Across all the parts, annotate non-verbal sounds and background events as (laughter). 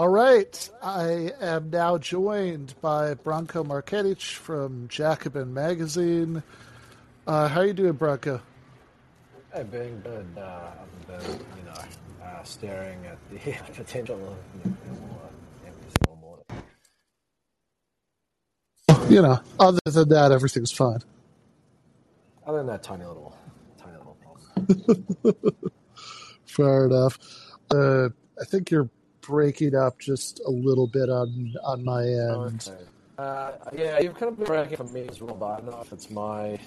All right, I am now joined by Branko Marcetic from Jacobin Magazine. Uh, how are you doing, Branko? I'm doing good. Uh, I've been, you know, uh, staring at the (laughs) potential of you know. You know, other than that, everything's fine. Other than that tiny little, tiny little problem. (laughs) Fair enough. Uh, I think you're breaking up just a little bit on on my end. Okay. Uh, yeah, you've kind of been breaking for me as well, but I don't know if it's my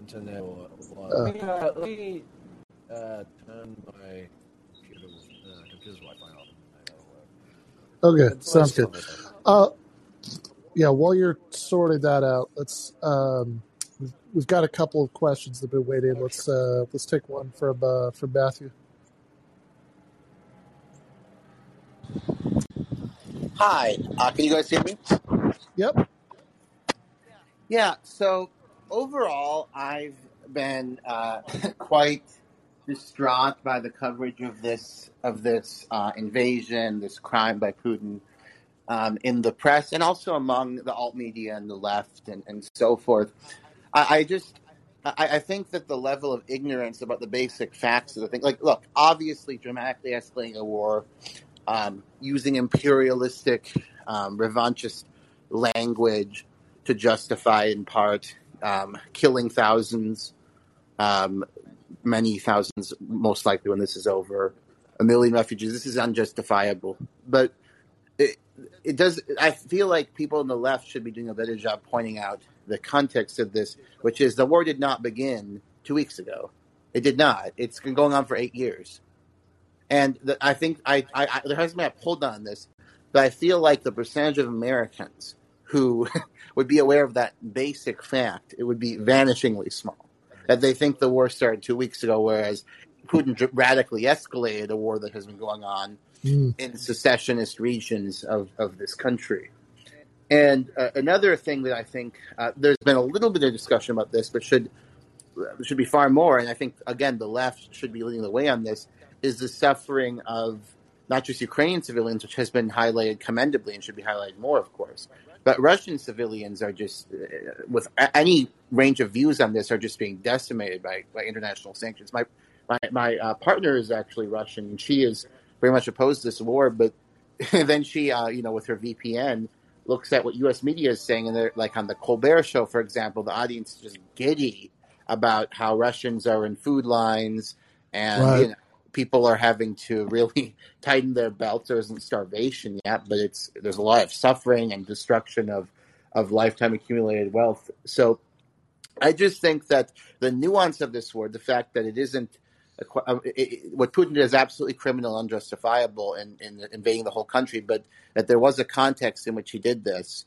internet or what. Uh. let me, uh, let me uh, turn my computer, uh, computer's Wi-Fi off. Okay, It's sounds good. Uh, yeah, while you're sorting that out, let's. Um, we've- we've got a couple of questions that have been waiting. Let's uh, let's take one from uh, from Matthew. Hi, uh, can you guys hear me? Yep. Yeah, so overall, I've been uh, (laughs) quite distraught by the coverage of this of this uh, invasion, this crime by Putin um, in the press, and also among the alt media and the left, and, and so forth. I, I just I, I think that the level of ignorance about the basic facts of the thing, like, look, obviously, dramatically escalating a war, um, using imperialistic, um, revanchist language to justify, in part, um, killing thousands, um, many thousands, most likely when this is over, a million refugees. This is unjustifiable. But it, it does. I feel like people on the left should be doing a better job pointing out the context of this, which is the war did not begin two weeks ago. It did not. It's been going on for eight years, and the, I think I, I, I there hasn't been a poll done on this, but I feel like the percentage of Americans who (laughs) would be aware of that basic fact it would be vanishingly small. That they think the war started two weeks ago, whereas Putin radically escalated a war that has been going on Mm. in secessionist regions of, of this country. And uh, another thing that I think uh, there's been a little bit of discussion about this, but should should be far more. And I think again the left should be leading the way on this is the suffering of not just Ukrainian civilians, which has been highlighted commendably and should be highlighted more, of course, but Russian civilians are just uh, with any range of views on this are just being decimated by, by international sanctions. My my my uh, partner is actually Russian, and she is very much opposed to this war, but (laughs) then she, uh, you know, with her VPN, looks at what U.S. media is saying, and they're like on the Colbert Show, for example, the audience is just giddy about how Russians are in food lines, and Right. you know, people are having to really (laughs) tighten their belts. There isn't starvation yet, but it's there's a lot of suffering and destruction of of lifetime accumulated wealth. So, I just think that the nuance of this war, the fact that it isn't a uh, it, what Putin did is absolutely criminal, unjustifiable in, in invading the whole country, but that there was a context in which he did this.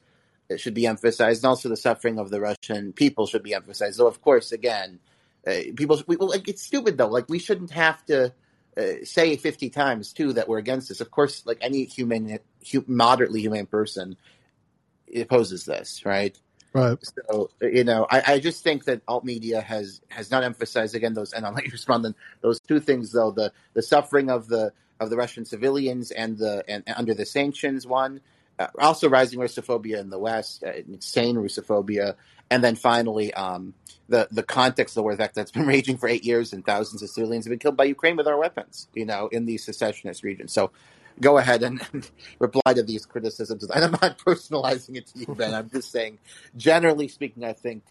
It should be emphasized, and also the suffering of the Russian people should be emphasized. Though, of course, again, uh, people, we, well, like, it's stupid though. Like we shouldn't have to uh, say fifty times too that we're against this. Of course, like any human, hu- moderately humane person opposes this, right? Right. So you know, I, I just think that alt media has has not emphasized again those, and I'll let you (laughs) respond on those two things though the the suffering of the of the Russian civilians and the and, and under the sanctions one, also rising Russophobia in the West, uh, insane Russophobia, and then finally um, the the context of the war, that's been (laughs) raging for eight years and thousands of civilians have been killed by Ukraine with our weapons, you know, in these secessionist regions. So go ahead and, and (laughs) reply to these criticisms. And (laughs) I'm not personalizing it to you, Ben. I'm just saying, generally speaking, I think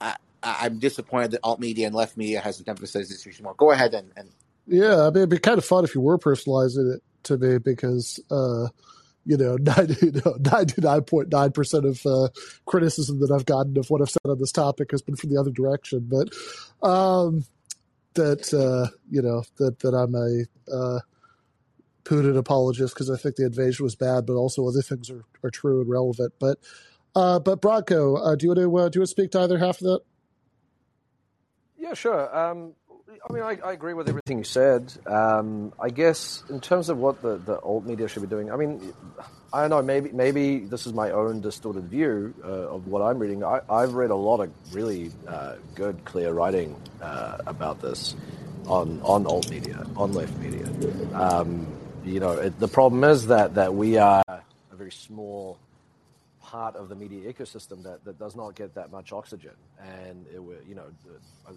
I, I'm disappointed that alt media and left media hasn't emphasized this issue more. Go ahead and, and Yeah, I mean, it'd be kind of fun if you were personalizing it to me because, uh, you know, (laughs) 99.9% of uh, criticism that I've gotten of what I've said on this topic has been from the other direction. But um, that, uh, you know, that, that I'm a uh, Putin apologist because I think the invasion was bad, but also other things are, are true and relevant. But, uh, but Bronco, uh, do you want to uh, do you want to speak to either half of that? Yeah, sure. Um, I mean, I, I agree with everything you said. Um, I guess in terms of what the, the alt media should be doing, I mean, I don't know. Maybe maybe this is my own distorted view uh, of what I'm reading. I, I've read a lot of really uh, good, clear writing uh, about this on on alt media, on left media. Um, you know, it, the problem is that that we are a very small part of the media ecosystem that, that does not get that much oxygen. And it, we're, you know,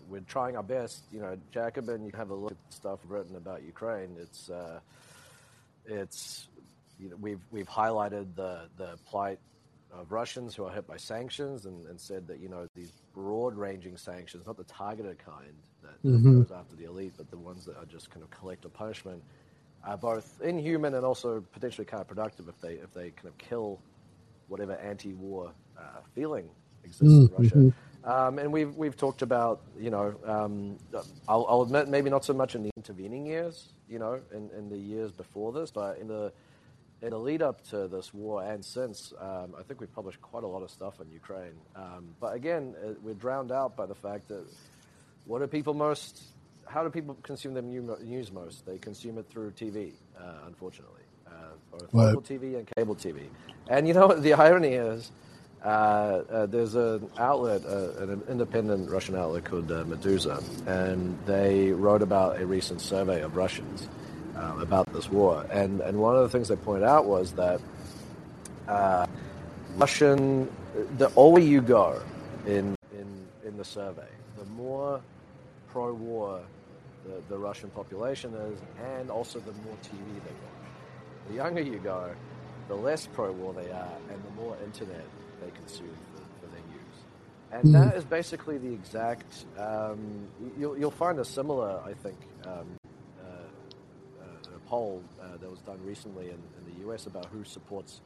we're trying our best. You know, Jacobin, you have a look at stuff written about Ukraine. It's uh, it's you know, we've we've highlighted the the plight of Russians who are hit by sanctions and, and said that you know these broad ranging sanctions, not the targeted kind that Mhm. goes after the elite, but the ones that are just kind of collective punishment, are both inhuman and also potentially counterproductive if they if they kind of kill whatever anti-war uh, feeling exists in Russia. Um, and we've we've talked about you know um, I'll, I'll admit maybe not so much in the intervening years you know in, in the years before this but in the in the lead up to this war and since um, I think we've published quite a lot of stuff on Ukraine. Um, but again uh, we're drowned out by the fact that what do people most how do people consume their new- news most? They consume it through TV uh, unfortunately both Right. local TV and cable TV and you know what the (laughs) irony is uh, uh, there's an outlet, uh, an independent Russian outlet called uh, Meduza, and they wrote about a recent survey of Russians about this war. And, and one of the things they pointed out was that uh, Russian, the older you go in, in, in the survey, the more pro war the, the Russian population is, and also the more TV they watch. The younger you go, the less pro war they are, and the more internet they consume for, for their use. And Mhm. that is basically the exact. Um, you'll, you'll find a similar, I think, um, uh, uh, a poll uh, that was done recently in, in the US about who supports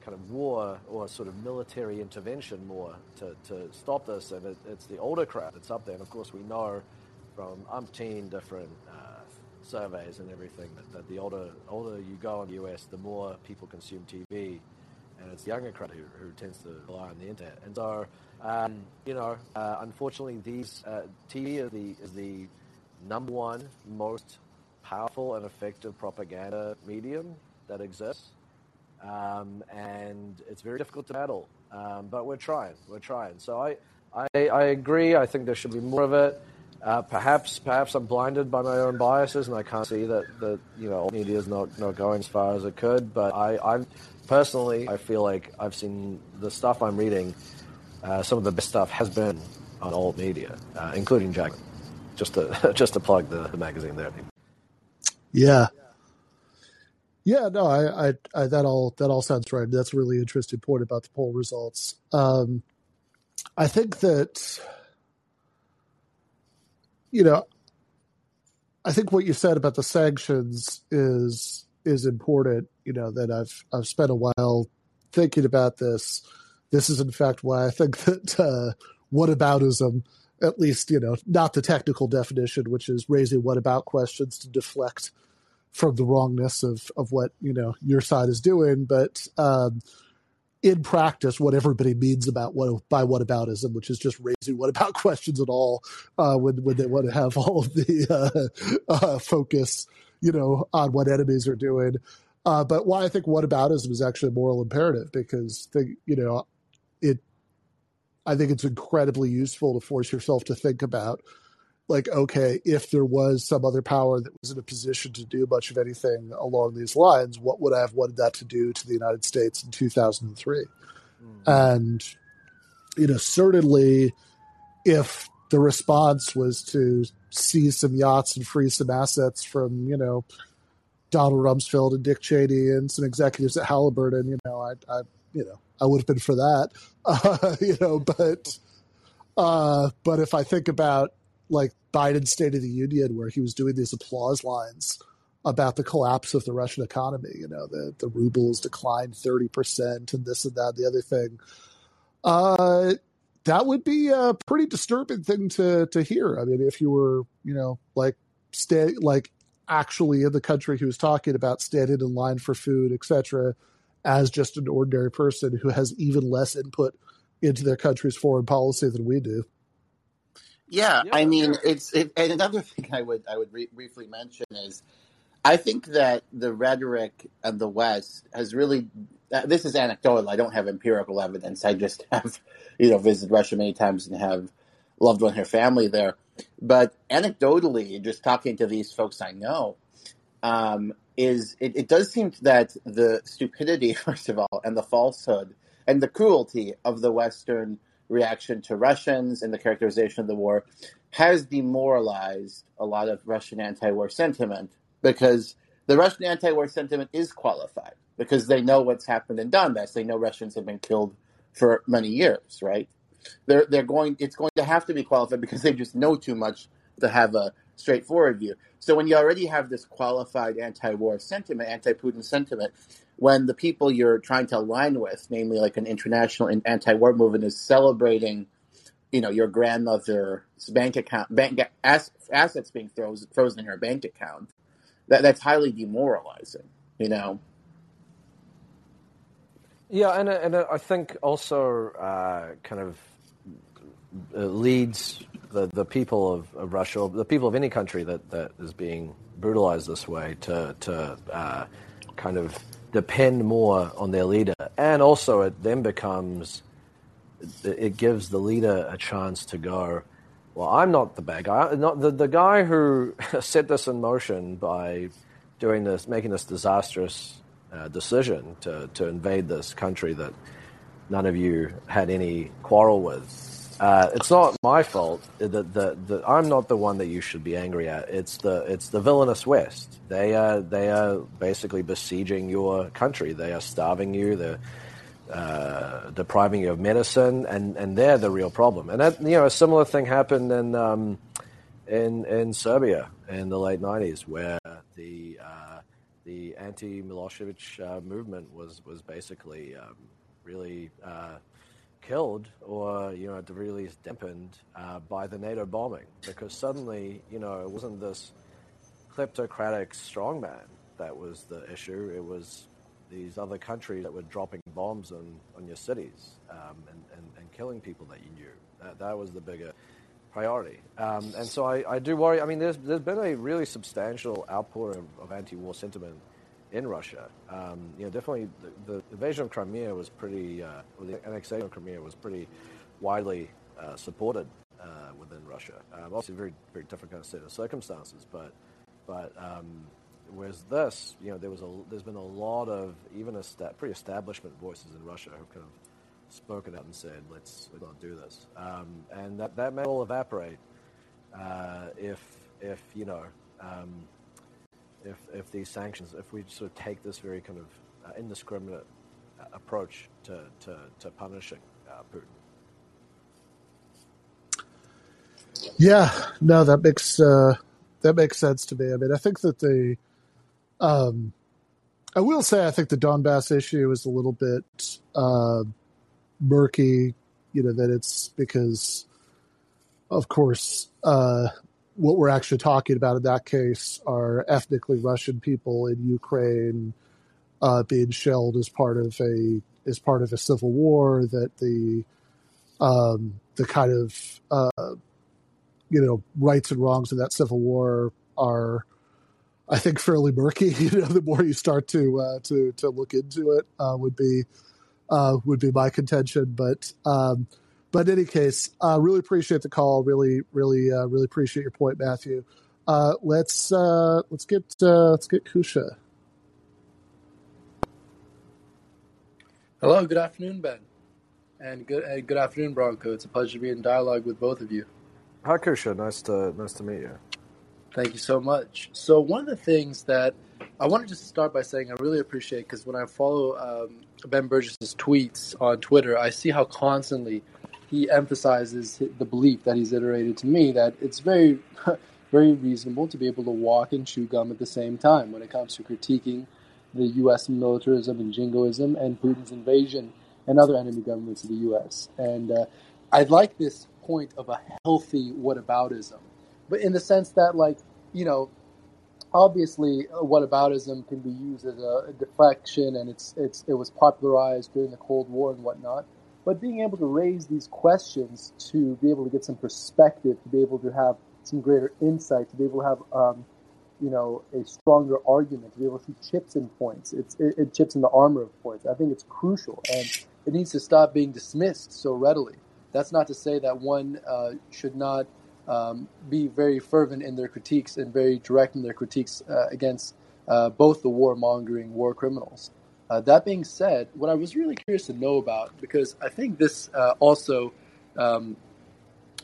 kind of war or sort of military intervention more to, to stop this. And it, it's the older crowd that's up there. And of course, we know from umpteen different uh, surveys and everything that, that the older older you go in the US, the more people consume TV, and it's the younger crowd who, who tends to rely on the internet. And so, um, you know, uh, unfortunately, these uh, TV is the is the number one most powerful and effective propaganda medium that exists. Um, and it's very difficult to battle. Um, but we're trying. We're trying. So I, I, I agree. I think there should be more of it. Uh, perhaps, perhaps I'm blinded by my own biases, and I can't see that that you know media is not, not going as far as it could. But I, I personally, I feel like I've seen the stuff I'm reading. Uh, some of the best stuff has been on old media, uh, including Jack. Just to (laughs) just to plug the, the magazine there. Yeah. Yeah, no, I, I, I, that all, that all sounds right. That's a really interesting point about the poll results. Um, I think that, you know, I think what you said about the sanctions is, is important. You know, that I've, I've spent a while thinking about this. This is in fact why I think (laughs) that, uh, whataboutism, at least, you know, not the technical definition, which is raising what about questions to deflect from the wrongness of of what you know your side is doing, but um, in practice, what everybody means about what by whataboutism, which is just raising what about (laughs) questions at all uh, when when they want to have all of the uh, uh, focus, you know, on what enemies are doing. Uh, but why I think whataboutism is actually a moral imperative because the, you know it. I think it's incredibly useful to force yourself to think about like, okay, if there was some other power that was in a position to do much of anything along these lines, what would I have wanted that to do to the United States in 2003? And, you know, certainly if the response was to seize some yachts and free some assets from, you know, Donald Rumsfeld and Dick Cheney and some executives at Halliburton, you know, I, I you know, I would have been for that, uh, (laughs) you know, but, uh, but if I think about like Biden's State of the Union, where he was doing these applause lines about the collapse of the Russian economy. You know, the the ruble has declined thirty percent, and this and that, and the other thing. Uh, that would be a pretty disturbing thing to to hear. I mean, if you were, you know, like stay like actually in the country he was talking about, standing in line for food, etc., as just an ordinary person who has even less input into their country's foreign policy than we do. Yeah, Yeah. I mean, it's it, and another (laughs) thing I would I would re- briefly mention is, I think that the rhetoric of the West has really. Uh, this is anecdotal. I don't have empirical evidence. I just (laughs) have, you know, visited Russia many times and have loved one her family there. But anecdotally, just talking to these folks I know, um, is it, it does seem that the stupidity, (laughs) first of all, and the falsehood and the cruelty of the Western reaction to Russians and the characterization of the war has demoralized a lot of Russian anti war sentiment because the Russian anti war sentiment is qualified because they know what's happened in Donbass. They know Russians have been killed for many years, right? They're, they're going, it's going to have to be qualified because they just know too much to have a straightforward view. So when you already have this qualified anti-war sentiment, anti-Putin sentiment, when the people you're trying to align with, namely like an international anti-war movement, is celebrating, you know, your grandmother's bank account, bank assets being frozen, frozen in her bank account, that that's highly demoralizing. You know. Yeah, and and I think also uh, kind of uh, leads the, the people of, of, Russia, the people of any country that, that is being brutalized this way, to to uh, kind of depend more on their leader, and also it then becomes it gives the leader a chance to go. Well, I'm not the bad guy. Not the the guy who (laughs) set this in motion by doing this, making this disastrous uh, decision to to invade this country that none of you had any quarrel with uh, it's not my fault. The, the, I'm not the one that you should be angry at. It's the it's the villainous West. They are they are basically besieging your country. They are starving you. They're uh, depriving you of medicine, and, and they're the real problem. And that you know a similar thing happened in um, in in Serbia in the late '90s, where the uh, the anti Milosevic uh, movement was was basically um, really uh, killed or you know at the very least dampened uh, by the NATO bombing because suddenly you know it wasn't this kleptocratic strongman that was the issue. It was these other countries that were dropping bombs on, on your cities um, and, and, and, killing people that you knew. That, that was the bigger priority. Um, and so I, I do worry I mean there's, there's been a really substantial outpour of, of anti-war sentiment in Russia. Um, you know, definitely the, the, invasion of Crimea was pretty, uh, the annexation of Crimea was pretty widely uh, supported uh, within Russia. Um, obviously, very very different kind of set of circumstances, but but um, whereas this, you know, there was a there's been a lot of even a sta- pretty establishment voices in Russia who've kind of spoken out and said, let's let's not do this, um, and that that may all evaporate uh, if if you know. Um, if, if these sanctions, if we sort of take this very kind of uh, indiscriminate uh, approach to, to, to punishing uh, Putin. Yeah, no, that makes uh, that makes sense to me. I mean, I think that the, um, I will say, I think the Donbass issue is a little bit uh, murky. You know that it's because, of course, uh, what we're actually talking about in that case are ethnically Russian people in Ukraine uh, being shelled as part of a as part of a civil war. That the um, the kind of uh, you know rights and wrongs of that civil war are, I think, fairly murky. (laughs) You know, the more you start to uh, to to look into it, uh, would be uh, would be my contention. But um, but in any case, uh, really appreciate the call. Really, really, uh, really appreciate your point, Matthew. Uh, let's uh, let's get uh, let's get Kusha. Hello, good afternoon, Ben, and good uh, good afternoon, Branko. It's a pleasure to be in dialogue with both of you. Hi, Kusha. Nice to nice to meet you. Thank you so much. So one of the things that I wanted to just start by saying I really appreciate because when I follow um, Ben Burgis's tweets on Twitter, I see how constantly he emphasizes the belief that he's iterated to me that it's very, (laughs) very reasonable to be able to walk and chew gum at the same time when it comes to critiquing the U.S. militarism and jingoism and Putin's invasion and other enemy governments of the U.S. And uh, I like this point of a healthy whataboutism, but in the sense that, like, you know, obviously whataboutism can be used as a, a deflection, and it's it's it was popularized during the Cold War and whatnot but being able to raise these questions to be able to get some perspective, to be able to have some greater insight, to be able to have, um, you know, a stronger argument, to be able to chips in points. It's, it, it chips in the armor of points. I think it's crucial, and it needs to stop being dismissed so readily. That's not to say that one uh, should not um, be very fervent in their critiques and very direct in their critiques uh, against uh, both the warmongering war criminals. Uh, that being said, what I was really curious to know about, because I think this uh, also um,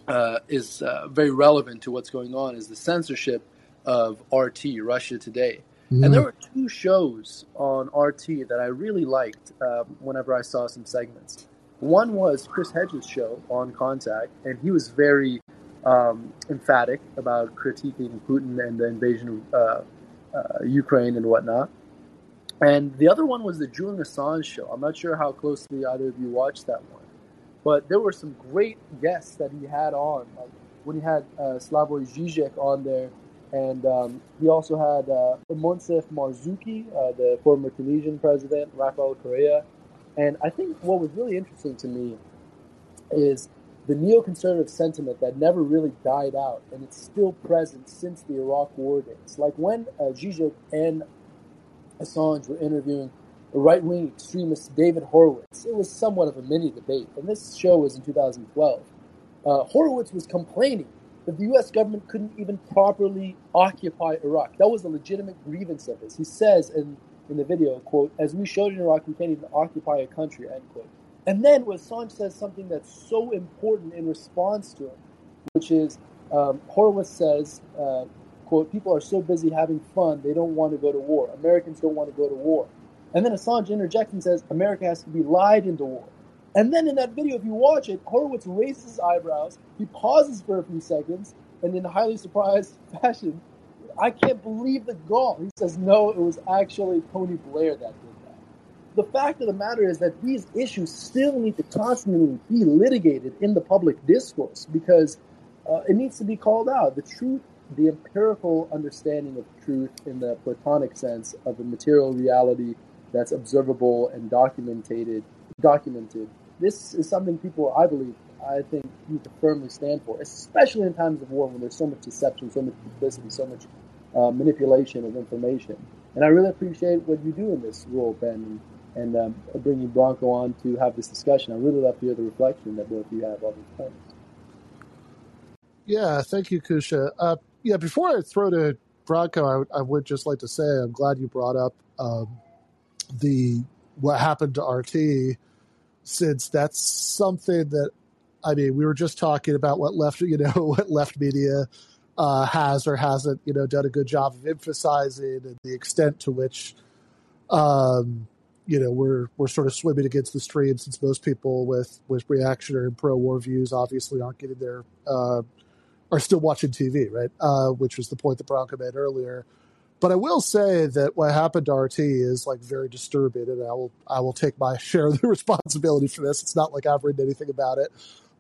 uh, is uh, very relevant to what's going on, is the censorship of RT, Russia Today. Mm-hmm. And there were two shows on RT that I really liked um, whenever I saw some segments. One was Chris Hedges' show on Contact, and he was very um, emphatic about critiquing Putin and the invasion of uh, uh, Ukraine and whatnot. And the other one was the Julian Assange show. I'm not sure how closely either of you watched that one, but there were some great guests that he had on. Like when he had uh, Slavoj Žižek on there, and um, he also had uh, Moncef Marzouki, uh, the former Tunisian president, Rafael Correa. And I think what was really interesting to me is the neoconservative sentiment that never really died out, and it's still present since the Iraq War days. Like when uh, Zizek and Assange were interviewing the right-wing extremist David Horowitz, it was somewhat of a mini debate, and this show was in 2012. Uh, Horowitz was complaining that the U.S. government couldn't even properly occupy Iraq. That was a legitimate grievance of his. He says in, in the video, quote, as we showed in Iraq, we can't even occupy a country, end quote. And then when Assange says something that's so important in response to him, which is um, Horowitz says, uh, quote, people are so busy having fun, they don't want to go to war. Americans don't want to go to war. And then Assange interjects and says, America has to be lied into war. And then in that video, if you watch it, Horowitz raises his eyebrows, he pauses for a few seconds, and in a highly surprised (laughs) fashion, I can't believe the gall. He says, no, it was actually Tony Blair that did that. The fact of the matter is that these issues still need to constantly be litigated in the public discourse because uh, it needs to be called out. The truth, the empirical understanding of truth in the Platonic sense of a material reality that's observable and documented, documented this is something people, I believe, I think, need to firmly stand for, especially in times of war when there's so much deception, so much duplicity, so much uh, manipulation of information. And I really appreciate what you do in this role, Ben, and um, bringing Branko on to have this discussion. I really love to hear the reflection that both of you have on these points. Yeah, thank you, Kusha. Uh, yeah, before I throw to Branko, I, I, would just like to say I'm glad you brought up um, the what happened to RT since that's something that I mean, we were just talking about what left, you know, (laughs) what left media uh, has or hasn't, you know, done a good job of emphasizing and the extent to which, um, you know, we're we're sort of swimming against the stream since most people with with reactionary and pro war views obviously aren't getting their uh, are still watching TV, right? Uh, which was the point that Branko made earlier. But I will say that what happened to RT is like very disturbing, and I will I will take my (laughs) share of the responsibility for this. It's not like I've written anything about it,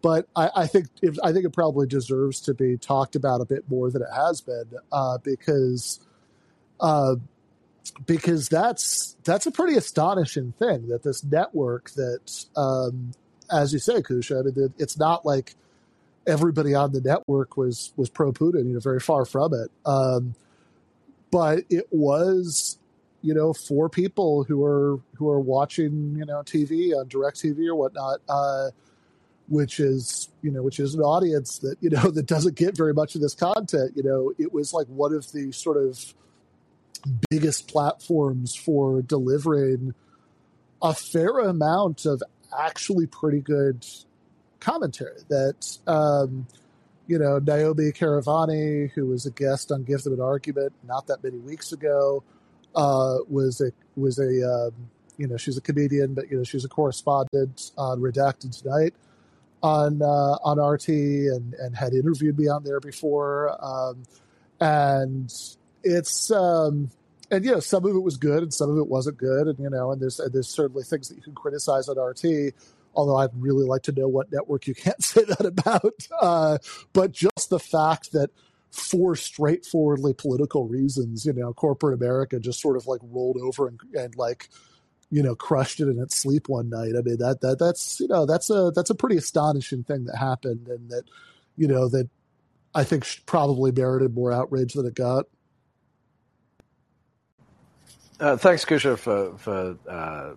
but I, I think if, I think it probably deserves to be talked about a bit more than it has been uh, because uh, because that's that's a pretty astonishing thing that this network that um, as you say, Kusha, I mean, it's not like everybody on the network was was pro Putin. You know, very far from it. Um, but it was you know for people who are who are watching you know TV on DirecTV or whatnot, uh, which is you know which is an audience that you know (laughs) that doesn't get very much of this content. You know, it was like one of the sort of biggest platforms for delivering a fair amount of actually pretty good commentary that um, you know, Naomi Karavani, who was a guest on Give Them an Argument not that many weeks ago, uh, was a was a um, you know she's a comedian, but you know she's a correspondent on Redacted Tonight on uh, on RT and and had interviewed me on there before, um, and it's um, and you know some of it was good and some of it wasn't good, and you know and there's and there's certainly things that you can criticize on RT although I'd really like to know what network you can't (laughs) say that about. Uh, but just the fact that for straightforwardly political reasons, you know, corporate America just sort of like rolled over and, and like, you know, crushed it in its sleep one night. I mean, that, that, that's, you know, that's a, that's a pretty astonishing thing that happened and that, you know, that I think probably merited more outrage than it got. Uh, thanks, Kusha, for, for, uh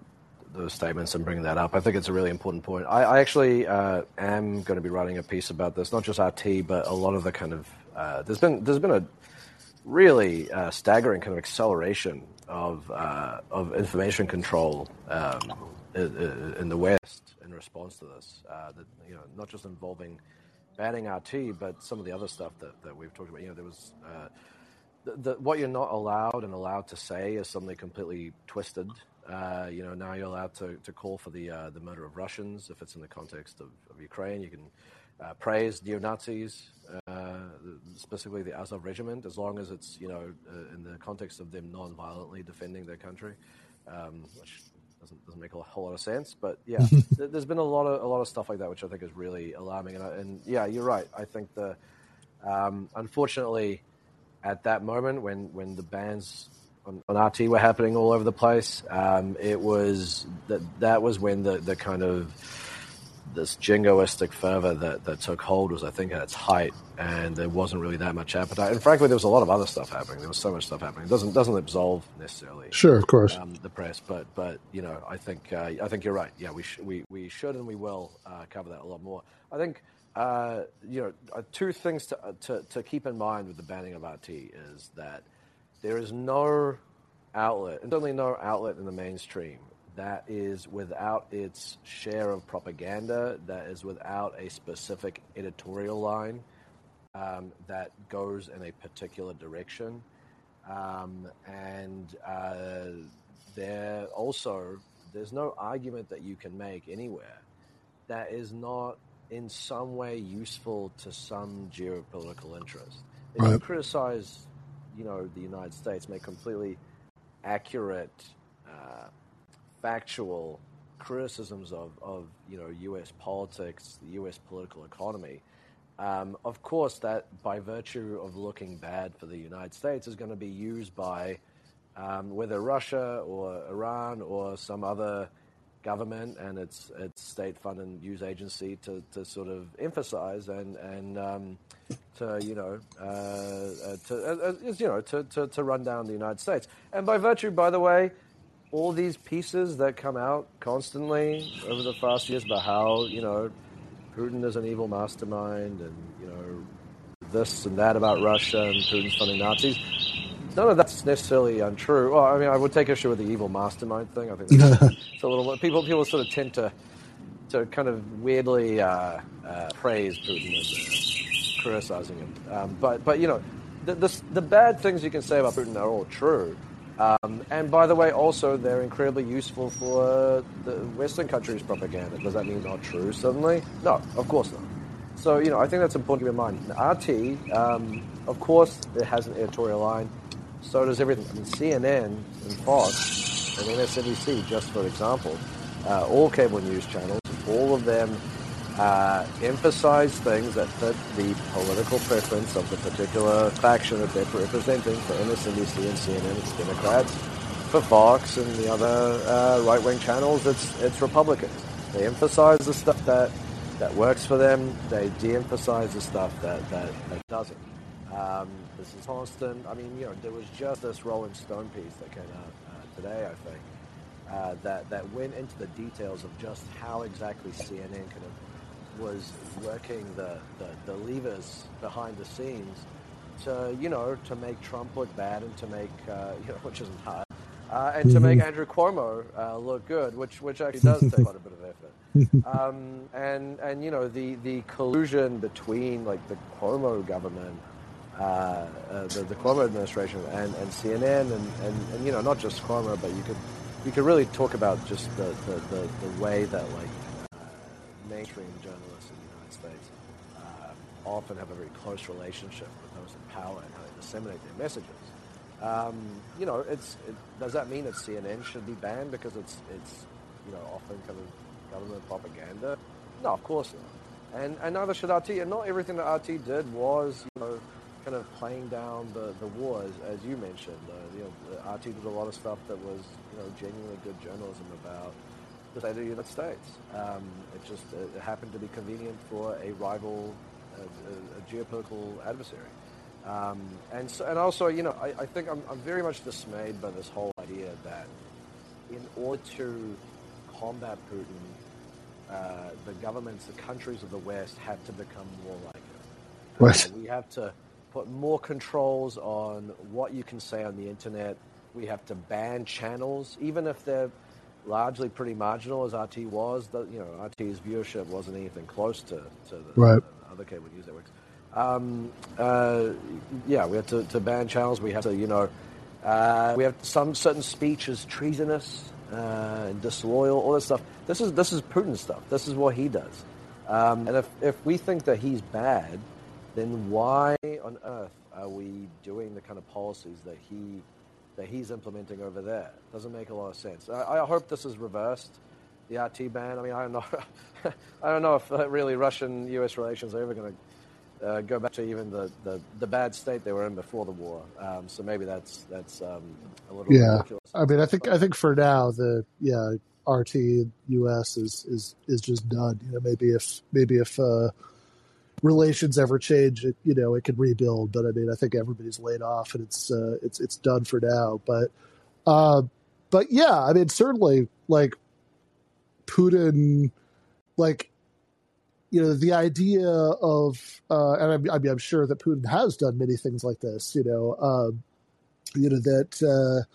those statements and bringing that up. I think it's a really important point. I, I actually uh, am going to be writing a piece about this, not just RT, but a lot of the kind of uh, there's been there's been a really uh, staggering kind of acceleration of uh, of information control um, in, the West in response to this. Uh, that you know, not just involving banning RT, but some of the other stuff that, that we've talked about. You know, there was uh, the, what you're not allowed and allowed to say is suddenly completely twisted. Uh, you know, now you're allowed to, to call for the uh, the murder of Russians if it's in the context of, of Ukraine. You can uh, praise neo Nazis, uh, specifically the Azov regiment, as long as it's you know uh, in the context of them non-violently defending their country, um, which doesn't doesn't make a whole lot of sense. But yeah, (laughs) there's been a lot of a lot of stuff like that, which I think is really alarming. And, and yeah, you're right. I think the um, unfortunately at that moment when when the bans on, on RT were happening all over the place, um, it was that that was when the the kind of this jingoistic fervor that, that took hold was, I think, at its height, and there wasn't really that much appetite. And frankly, there was a lot of other stuff happening. There was so much stuff happening. It doesn't doesn't absolve necessarily. Sure, of course. Um, the press, but but you know, I think uh, I think you're right. Yeah, we sh- we we should and we will uh, cover that a lot more. I think. Uh, you know, uh, two things to, uh, to to keep in mind with the banning of RT is that there is no outlet, and certainly no outlet in the mainstream that is without its share of propaganda, that is without a specific editorial line um, that goes in a particular direction. Um, and uh, there also, there's no argument that you can make anywhere that is not in some way useful to some geopolitical interest. If right. you criticize, you know, the United States, make completely accurate uh, factual criticisms of, of you know U.S. politics, the U.S. political economy, um, of course, that by virtue of looking bad for the United States is going to be used by um, whether Russia or Iran or some other government and its its state-funded news agency to, to sort of emphasize and and um, to you know uh, uh, to uh, uh you know to, to, to run down the United States. And by virtue, by the way, all these pieces that come out constantly over the past years about how you know Putin is an evil mastermind and you know this and that about Russia and Putin's funding Nazis. None of that's necessarily untrue. Well, I mean, I would take issue with the evil mastermind thing. I think it's a little people people sort of tend to to kind of weirdly uh, uh, praise Putin and uh, criticizing him. Um, but but you know, the, the the bad things you can say about Putin are all true. Um, and by the way, also they're incredibly useful for the Western countries' propaganda. Does that mean not true suddenly? No, of course not. So you know, I think that's important to keep in mind. RT, um, of course, it has an editorial line. So does everything. I mean, CNN and Fox and MSNBC, just for example, uh, all cable news channels, all of them uh, emphasize things that fit the political preference of the particular faction that they're representing. For MSNBC and CNN, it's Democrats. For Fox and the other uh, right-wing channels, it's it's Republicans. They emphasize the stuff that that works for them. They de-emphasize the stuff that that, that doesn't. Um, this is constant. I mean, you know, there was just this Rolling Stone piece that came out uh, today, I think, uh, that that went into the details of just how exactly CNN kind of was working the, the, the, levers behind the scenes to, you know, to make Trump look bad and to make, uh, (laughs) you know, which isn't hard, uh, and mm-hmm. to make Andrew Cuomo uh, look good, which which actually does take quite a bit of effort. (laughs) Um, and and you know the the collusion between like the Cuomo government, the, the Cuomo administration, and, and CNN, and, and, and you know not just Cuomo, but you could you could really talk about just the, the, the, the way that like mainstream journalists in the United States uh, often have a very close relationship with those in power and how they disseminate their messages. Um, you know, it's it, does that mean that CNN should be banned because it's it's you know often kind of government propaganda? No, of course not. And and neither should RT. And not everything that RT did was you know kind of playing down the, the wars, as you mentioned. Uh, you know, RT did a lot of stuff that was you know genuinely good journalism about the state of the United States. Um, it just it happened to be convenient for a rival, a, a, a geopolitical adversary. Um, and, so, and also, you know, I, I think I'm, I'm very much dismayed by this whole idea that in order to combat Putin, uh, the governments, the countries of the West have to become more like him. Uh, we have to put more controls on what you can say on the internet. We have to ban channels, even if they're largely pretty marginal, as RT was. The, you know, RT's viewership wasn't anything close to, to the, Right. the other cable news networks. Um, uh, yeah, we have to, to ban channels. We have to, you know, uh, we have some certain speech is treasonous uh, and disloyal, all this stuff. This is this is Putin stuff. This is what he does. Um, and if, if we think that he's bad, then why on earth are we doing the kind of policies that he that he's implementing over there? Doesn't make a lot of sense. I, I hope this is reversed. The RT ban. I mean, I don't know. (laughs) I don't know if uh, really Russian-U.S. relations are ever going to uh, go back to even the, the, the bad state they were in before the war. Um, so maybe that's that's um, a little Yeah. ridiculous. I mean, I think I think for now the yeah RT US is is is just done. You know, maybe if maybe if uh, relations ever change, it you know it could rebuild. But I mean, I think everybody's laid off and it's uh, it's it's done for now. But uh, but yeah, I mean, certainly like Putin, like you know, the idea of uh, and I, I mean, I'm sure that Putin has done many things like this. You know, um, you know that. Uh,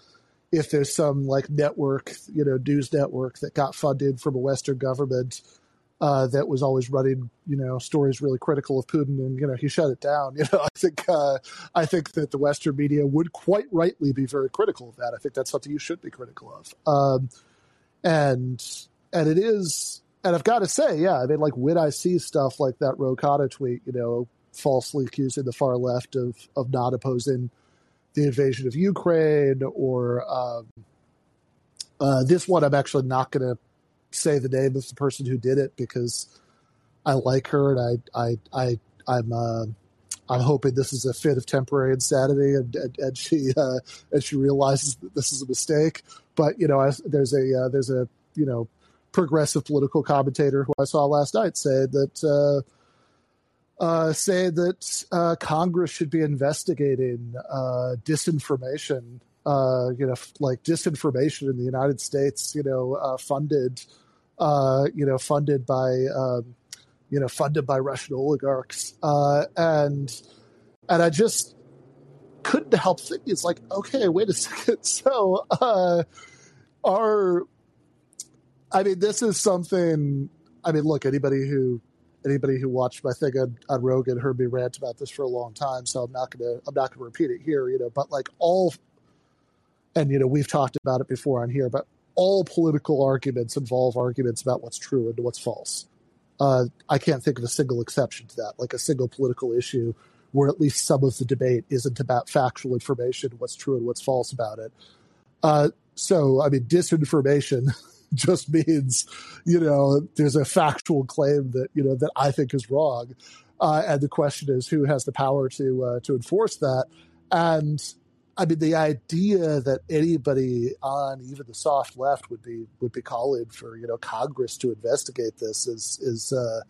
if there's some like network, you know, news network that got funded from a Western government uh, that was always running, you know, stories really critical of Putin, and you know, he shut it down. (laughs) You know, I think uh, I think that the Western media would quite rightly be very critical of that. I think that's something you should be critical of. Um, and and it is, and I've got to say, yeah, I mean, like when I see stuff like that Rokata tweet, you know, falsely accusing the far left of of not opposing the invasion of Ukraine or um, uh, this one. I'm actually not going to say the name of the person who did it because I like her and I I I I'm uh, I'm hoping this is a fit of temporary insanity and and, and she uh, and she realizes that this is a mistake. But you know, I, there's a uh, there's a you know progressive political commentator who I saw last night say that. Uh, uh, say that uh, Congress should be investigating uh, disinformation, uh, you know, like disinformation in the United States, you know, uh, funded, uh, you know, funded by, um, you know, funded by Russian oligarchs, uh, and and I just couldn't help think it's like, okay, wait a (laughs) second, so uh, are, I mean, this is something. I mean, look, anybody who anybody who watched my thing on, on Rogan heard me rant about this for a long time, so I'm not gonna I'm not gonna repeat it here, you know. But like all, and you know we've talked about it before on here, but all political arguments involve arguments about what's true and what's false. Uh, I can't think of a single exception to that, like a single political issue where at least some of the debate isn't about factual information, what's true and what's false about it. Uh, so, I mean, disinformation (laughs) just means, you know, there's a factual claim that, you know, that I think is wrong. Uh, and the question is who has the power to, uh, to enforce that? And I mean, the idea that anybody on even the soft left would be, would be calling for, you know, Congress to investigate this is, is, uh,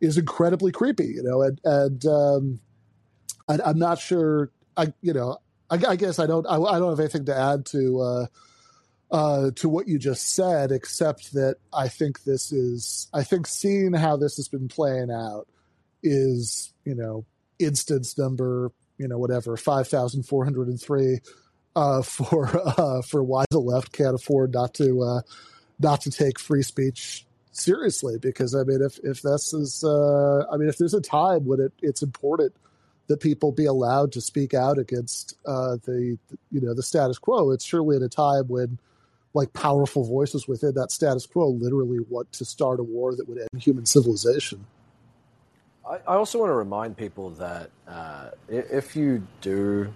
is incredibly creepy, you know, and, and, um, I, I'm not sure, I, you know, I, I guess I don't, I, I don't have anything to add to, uh, uh, to what you just said, except that I think this is, I think seeing how this has been playing out is, you know, instance number, you know, whatever, 5,403 uh, (laughs) for, uh, for why the left can't afford not to, uh, not to take free speech seriously. Because I mean, if, if this is, uh, I mean, if there's a time when it, it's important that people be allowed to speak out against uh, the, you know, the status quo, it's surely at a time when, like powerful voices within that status quo literally want to start a war that would end human civilization. I, also want to remind people that uh, if you do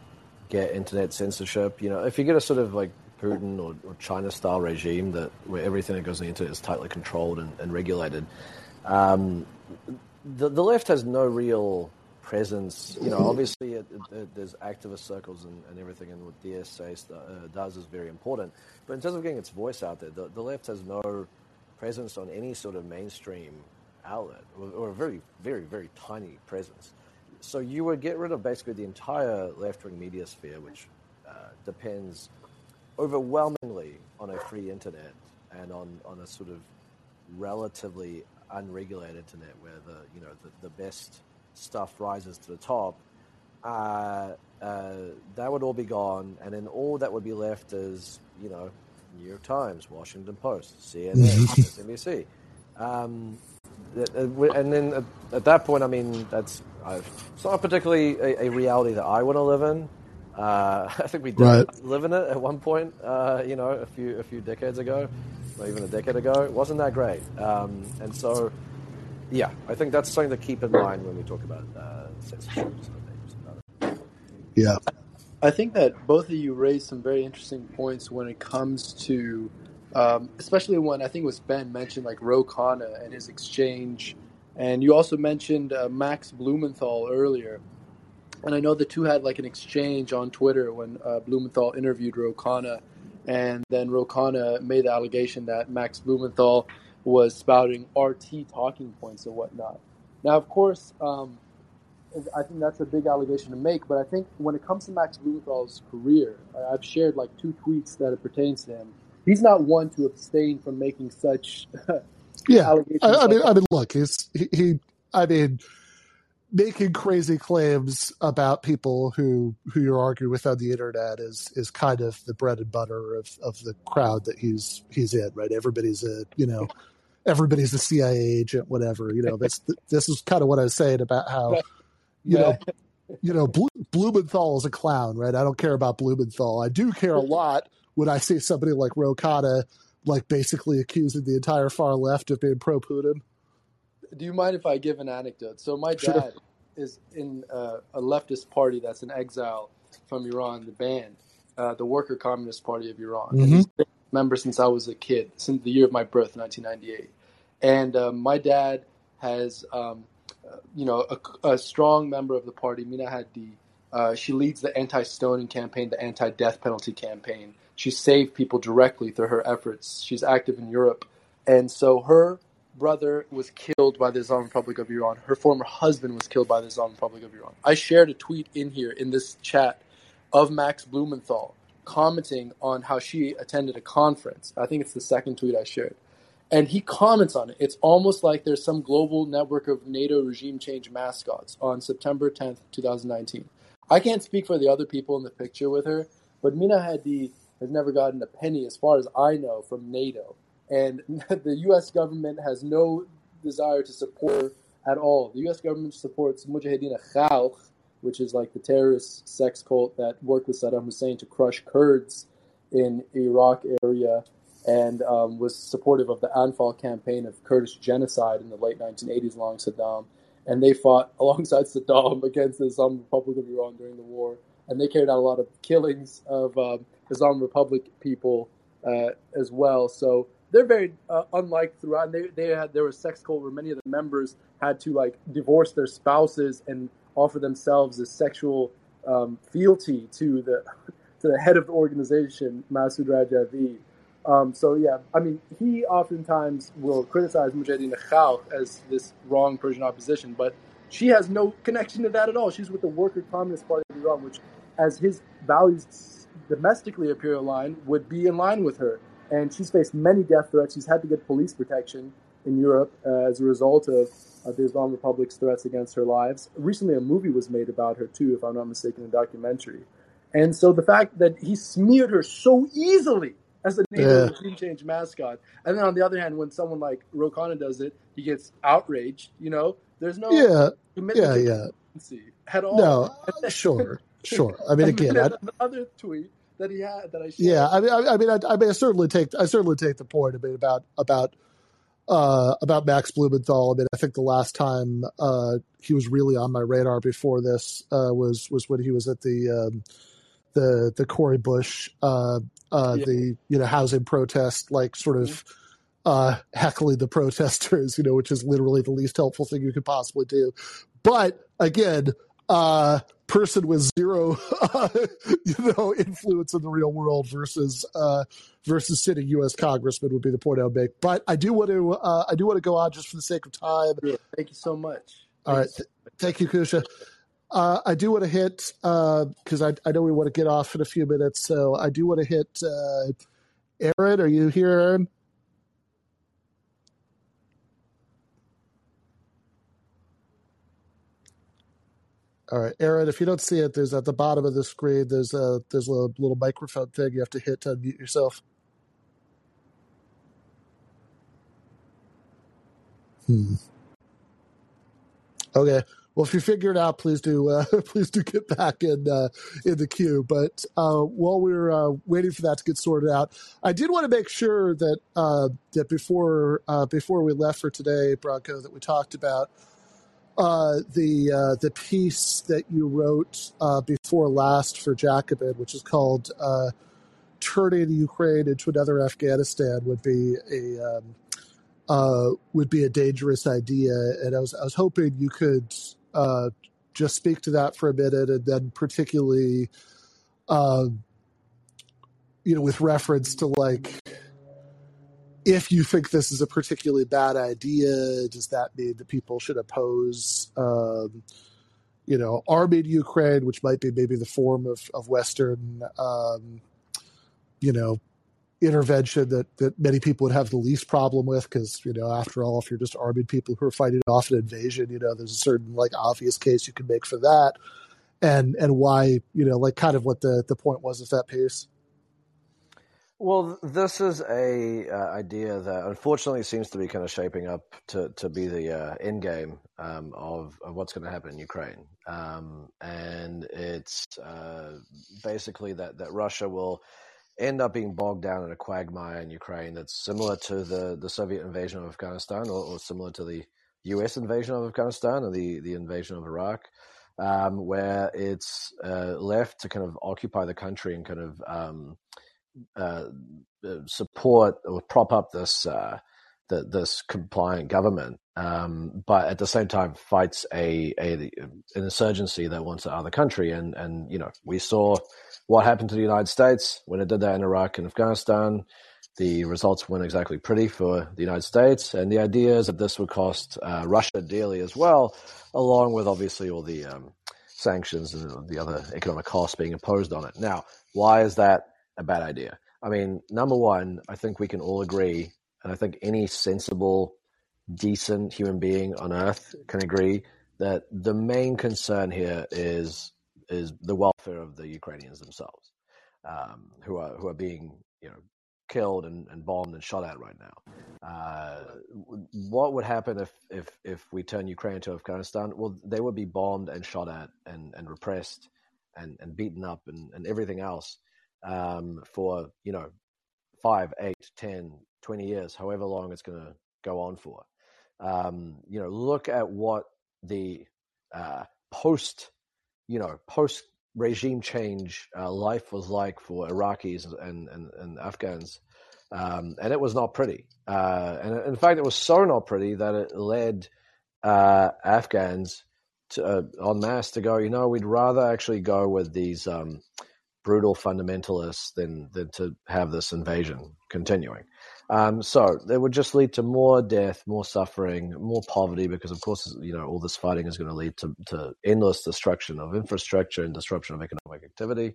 get internet censorship, you know, if you get a sort of like Putin or, or China style regime that where everything that goes on the internet is tightly controlled and, and regulated, um, the, the left has no real presence. You know, obviously it, it, there's activist circles and, and everything, and what DSA st- uh, does is very important. But in terms of getting its voice out there, the, the left has no presence on any sort of mainstream outlet, or, or a very, very, very tiny presence. So you would get rid of basically the entire left-wing media sphere, which uh, depends overwhelmingly on a free internet and on, on a sort of relatively unregulated internet where the you know the, the best stuff rises to the top. uh, uh, that would all be gone, and then all that would be left is you know New York Times, Washington Post, CNN, MSNBC. Um, and then at, at, that point, I mean, that's uh, it's not particularly a, a, reality that I want to live in. Uh, (laughs) I think we did right. live in it at one point, uh, you know, a few a few decades ago, or even a decade ago. It wasn't that great, um, and so yeah, I think that's something to keep in mind when we talk about uh, censorship. Yeah. I think that both of you raised some very interesting points when it comes to, um, especially when I think it was Ben mentioned like Ro Khanna and his exchange, and you also mentioned uh, Max Blumenthal earlier, and I know the two had like an exchange on Twitter when uh, Blumenthal interviewed Ro Khanna, and then Ro Khanna made the allegation that Max Blumenthal was spouting RT talking points and whatnot. Now, of course, um, I think that's a big allegation to make, but I think when it comes to Max Blumenthal's career, I've shared like two tweets that it pertains to him. He's not one to abstain from making such. (laughs) yeah, I, I mean, I mean, look, he's he, he, I mean, making crazy claims about people who who you're arguing with on the internet is is kind of the bread and butter of of the crowd that he's he's in, right? Everybody's a you know everybody's a CIA agent, whatever. You know, this this is kind of what I was saying about how, you know, (laughs) you know, Blumenthal is a clown, right? I don't care about Blumenthal. I do care a lot when I see somebody like Ro Khanna, like basically accusing the entire far left of being pro Putin. Do you mind if I give an anecdote? So my dad sure. is in uh, a leftist party that's in exile from Iran, the band, uh, the Worker Communist Party of Iran. Mm-hmm. member since I was a kid, since the year of my birth, 1998. And uh, my dad has, um, you know, a, a, strong member of the party, Mina Ahadi. Uh, she leads the anti-stoning campaign, the anti-death penalty campaign. She saved people directly through her efforts. She's active in Europe, and so her brother was killed by the Islamic Republic of Iran. Her former husband was killed by the Islamic Republic of Iran. I shared a tweet in here in this chat of Max Blumenthal commenting on how she attended a conference. I think it's the second tweet I shared and he comments on it. It's almost like there's some global network of NATO regime change mascots on September 10th, 2019. I can't speak for the other people in the picture with her, but Mina Ahadi has never gotten a penny, as far as I know, from NATO. And (laughs) the U.S. government has no desire to support at all. The U.S. government supports Mujahideen Khalq, which is like the terrorist sex cult that worked with Saddam Hussein to crush Kurds in Iraq area and um, was supportive of the Anfal campaign of Kurdish genocide in the late 1980s along Saddam. And they fought (laughs) alongside Saddam against the Islamic Republic of Iran during the war. And they carried out a lot of killings of um, Islamic Republic people uh, as well. So they're very uh, unlike throughout. They, they had there was sex cult where many of the members had to like divorce their spouses and offer themselves as sexual um, fealty to the (laughs) to the head of the organization, Masoud Rajavi. Um, so yeah, I mean, he oftentimes will criticize Mujahideen Khalq as this wrong Persian opposition, but she has no connection to that at all. She's with the Worker Communist Party of Iran, which, as his values domestically appear aligned, would be in line with her. And she's faced many death threats. She's had to get police protection in Europe uh, as a result of uh, the Islamic Republic's threats against her lives. Recently, a movie was made about her too, if I'm not mistaken, a documentary. And so the fact that he smeared her so easily as a NATO yeah. change mascot. And then on the other hand, when someone like Ro Khanna does it, he gets outraged. You know, there's no yeah, yeah, yeah, at all. No, sure, (laughs) sure. I mean, again, I, the tweet that he had that I shared. yeah, I mean, I, I mean, I, I, mean, I certainly take, I certainly take the point. I mean, about about uh, about Max Blumenthal. I mean, I think the last time uh, he was really on my radar before this uh, was was when he was at the um, the the Cori Bush uh, uh, yeah. the you know housing protest, like sort of mm-hmm. uh, heckling the protesters, you know, which is literally the least helpful thing you could possibly do. But again, uh, person with zero, (laughs) uh, you know, influence in the real world versus uh, versus sitting U.S. congressman would be the point I would make. But I do want to uh, I do want to go on just for the sake of time. Yeah, thank you so much. All right, th- thank you, Kusha. Uh, I do want to hit because uh, I, I know we want to get off in a few minutes, so I do want to hit uh, Aaron. Are you here, Aaron? All right, Aaron. If you don't see it, there's at the bottom of the screen. There's a there's a little microphone thing you have to hit to unmute yourself. Hmm. Okay. Well, if you figure it out, please do uh, (laughs) please do get back in uh, in the queue. But uh, while we're uh, waiting for that to get sorted out, I did want to make sure that uh, that before uh, before we left for today, Branko, that we talked about the the piece that you wrote before last for Jacobin, which is called "Turning Ukraine into Another Afghanistan," would be a um, uh, would be a dangerous idea. And I was I was hoping you could uh, just speak to that for a minute, and then particularly, um, you know, with reference to like. If you think this is a particularly bad idea, does that mean that people should oppose, um, you know, arming Ukraine, which might be maybe the form of, of Western, um, you know, intervention that that many people would have the least problem with? Because you know after all if you're just arming people who are fighting off an invasion you know there's a certain like obvious case you can make for that. And and why you know like kind of what the the point was of that piece well this is a uh, idea that unfortunately seems to be kind of shaping up to to be the uh, end game um, of, of what's going to happen in ukraine. Um, and it's uh, basically that that russia will end up being bogged down in a quagmire in Ukraine that's similar to the, the Soviet invasion of Afghanistan or, or similar to the US invasion of Afghanistan or the, the invasion of Iraq, um, where it's uh, left to kind of occupy the country and kind of um, support or prop up this uh, the, this compliant government, um, but at the same time fights a, a an insurgency that wants the country. And and you know we saw what happened to the United States when it did that in Iraq and Afghanistan. The results weren't exactly pretty for the United States, and the idea is that this would cost uh, Russia dearly as well, along with obviously all the um, sanctions and the other economic costs being imposed on it. Now, why is that a bad idea? I mean, number one, I think we can all agree and I think any sensible, decent human being on earth can agree that the main concern here is is the welfare of the Ukrainians themselves, um, who are who are being you know killed and, and bombed and shot at right now. Uh, what would happen if, if if we turn Ukraine to Afghanistan? Well, they would be bombed and shot at and, and repressed and, and beaten up and, and everything else um, for you know five, eight, ten, 20 years, however long it's going to go on for. Um, you know, look at what the uh, post, you know, post regime change uh, life was like for Iraqis and, and, and Afghans. Um, and it was not pretty. Uh, and in fact, it was so not pretty that it led uh, Afghans to, uh, en masse to go, you know, we'd rather actually go with these um, brutal fundamentalists than, than to have this invasion continuing. Um, so it would just lead to more death, more suffering, more poverty, because of course, you know, all this fighting is going to lead to, to endless destruction of infrastructure and disruption of economic activity.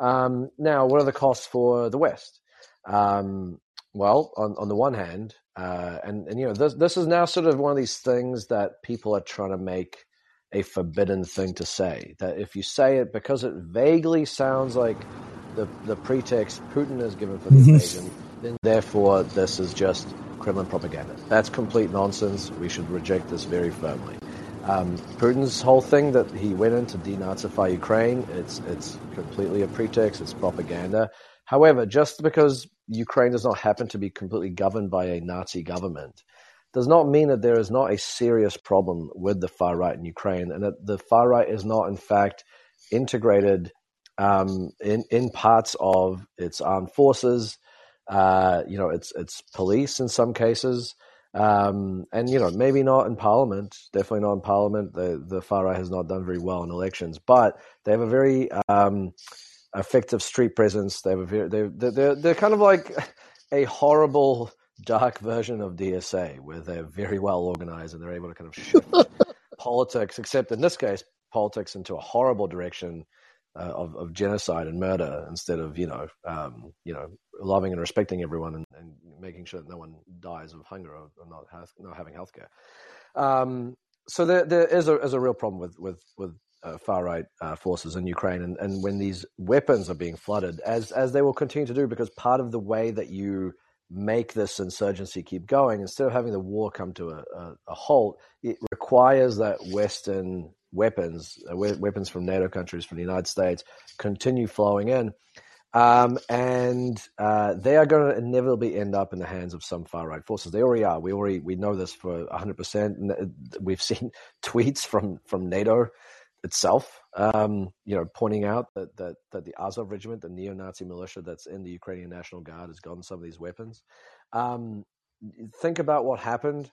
Um, now, what are the costs for the West? Um, well, on, on the one hand, uh, and, and, you know, this, this is now sort of one of these things that people are trying to make a forbidden thing to say. That if you say it because it vaguely sounds like the, the pretext Putin has given for the mm-hmm. invasion, then therefore this is just Kremlin propaganda. That's complete nonsense. We should reject this very firmly. Um, Putin's whole thing that he went in to denazify Ukraine, it's it's completely a pretext. It's propaganda. However, just because Ukraine does not happen to be completely governed by a Nazi government, does not mean that there is not a serious problem with the far right in Ukraine, and that the far right is not, in fact, integrated um, in in parts of its armed forces, uh, you know, it's it's police in some cases, um, and you know maybe not in Parliament. Definitely not in Parliament. The the far right has not done very well in elections, but they have a very um, effective street presence. They have a very they're, they're they're kind of like (laughs) a horrible dark version of DSA, where they're very well organized and they're able to kind of (laughs) shift politics, except in this case, politics into a horrible direction uh, of, of genocide and murder instead of you know um, you know loving and respecting everyone and, and, making sure that no one dies of hunger or, or not, have, not having healthcare. Um, so there, there is a, is a real problem with with with uh, far right uh, forces in Ukraine, and, and when these weapons are being flooded, as as they will continue to do, because part of the way that you make this insurgency keep going, instead of having the war come to a, a, a halt, it requires that Western weapons, uh, weapons from NATO countries, from the United States, continue flowing in. Um, and uh, they are going to inevitably end up in the hands of some far right forces. They already are. We already we know this for hundred percent. We've seen (laughs) tweets from from NATO itself, um, you know, pointing out that, that that the Azov regiment, the neo-Nazi militia that's in the Ukrainian National Guard, has gotten some of these weapons. Um, think about what happened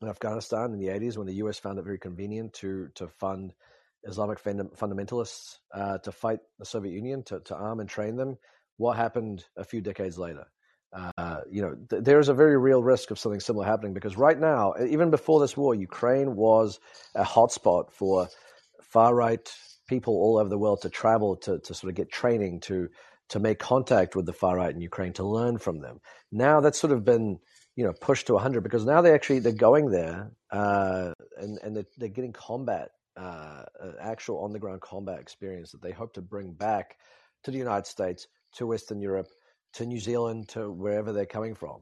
in Afghanistan in the 80s when the US found it very convenient to to fund Islamic fundamentalists uh, to fight the Soviet Union, to, to arm and train them. What happened a few decades later? Uh, you know, th- there is a very real risk of something similar happening because right now, even before this war, Ukraine was a hotspot for far right people all over the world to travel to, to sort of get training to to make contact with the far right in Ukraine to learn from them. Now that's sort of been you know pushed to 100 because now they actually they're going there uh, and and they're, they're getting combat uh, actual on the ground combat experience that they hope to bring back to the United States, to Western Europe, to New Zealand, to wherever they're coming from.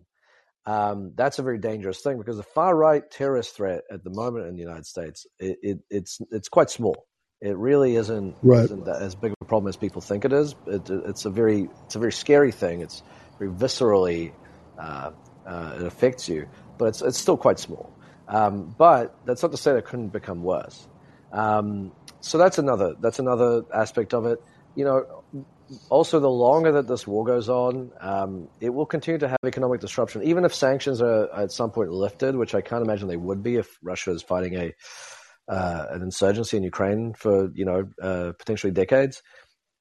Um, that's a very dangerous thing because the far right terrorist threat at the moment in the United States it, it, it's it's quite small. It really isn't, right. isn't as big of a problem as people think it is. It, it's a very it's a very scary thing. It's very viscerally uh, uh, it affects you, but it's it's still quite small. Um, but that's not to say that it couldn't become worse. Um, so that's another that's another aspect of it. You know, also the longer that this war goes on, um, it will continue to have economic disruption. Even if sanctions are at some point lifted, which I can't imagine they would be if Russia is fighting a uh, an insurgency in Ukraine for you know uh, potentially decades.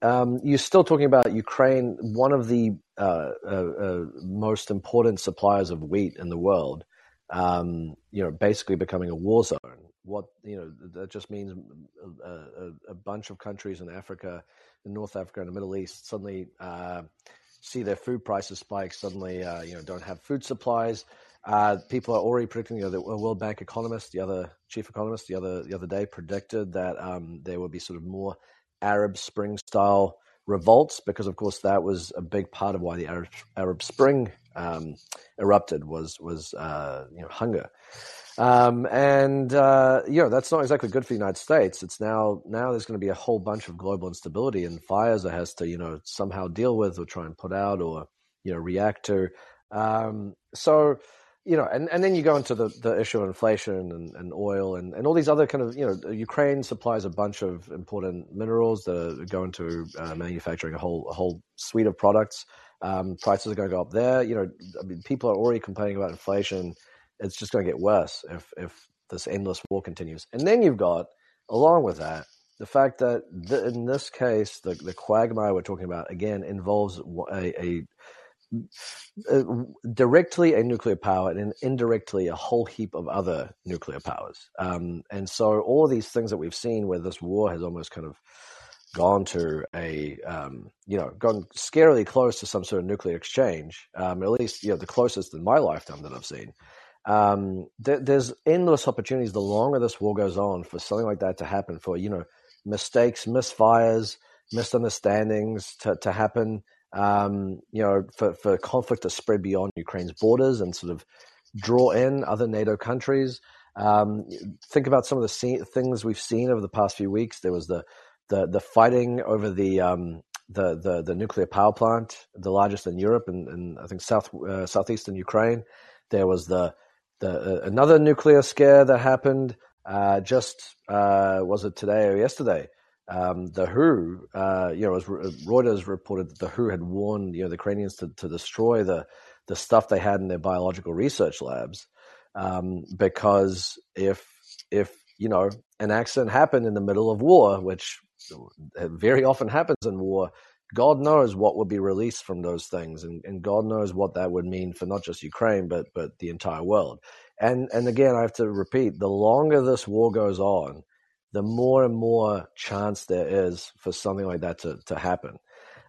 Um, you're still talking about Ukraine, one of the uh, uh, uh most important suppliers of wheat in the world. Um, you know, basically becoming a war zone what you know that just means a, a, a, bunch of countries in Africa, in North Africa, and the Middle East suddenly uh, see their food prices spike. Suddenly, uh, you know, don't have food supplies. Uh, people are already predicting. You know, the World Bank economist, the other chief economist, the other the other day predicted that um, there will be sort of more Arab Spring style revolts because, of course, that was a big part of why the Arab Arab Spring um, erupted was was uh, you know hunger. Um, and uh, you know that's not exactly good for the United States. It's now now there's going to be a whole bunch of global instability and fires that has to you know somehow deal with or try and put out or you know react to. Um, so you know, and, and then you go into the, the issue of inflation and, and oil and, and all these other kind of, you know, Ukraine supplies a bunch of important minerals that go into uh, manufacturing a whole a whole suite of products. Um, prices are going to go up there. You know, I mean, people are already complaining about inflation it's just going to get worse if if this endless war continues. And then you've got, along with that, the fact that the, in this case, the the quagmire we're talking about again involves a, a, a, directly a nuclear power and indirectly a whole heap of other nuclear powers. Um, and so all these things that we've seen where this war has almost kind of gone to a um, you know gone scarily close to some sort of nuclear exchange, um, at least you know the closest in my lifetime that I've seen um, th- there's endless opportunities the longer this war goes on for something like that to happen, for you know mistakes, misfires, misunderstandings to, to happen. Um, you know, for, for conflict to spread beyond Ukraine's borders and sort of draw in other NATO countries. Um, think about some of the see- things we've seen over the past few weeks. There was the the, the fighting over the, um, the the the nuclear power plant, the largest in Europe, and, and I think south uh, southeastern Ukraine. There was the the, uh, another nuclear scare that happened uh, just uh, was it today or yesterday? Um, the WHO, uh, you know, as Reuters reported that the WHO had warned you know the Ukrainians to, to destroy the the stuff they had in their biological research labs um, because if if you know an accident happened in the middle of war, which very often happens in war, God knows what would be released from those things, and, and God knows what that would mean for not just Ukraine, but but the entire world. And and again, I have to repeat: the longer this war goes on, the more and more chance there is for something like that to to happen.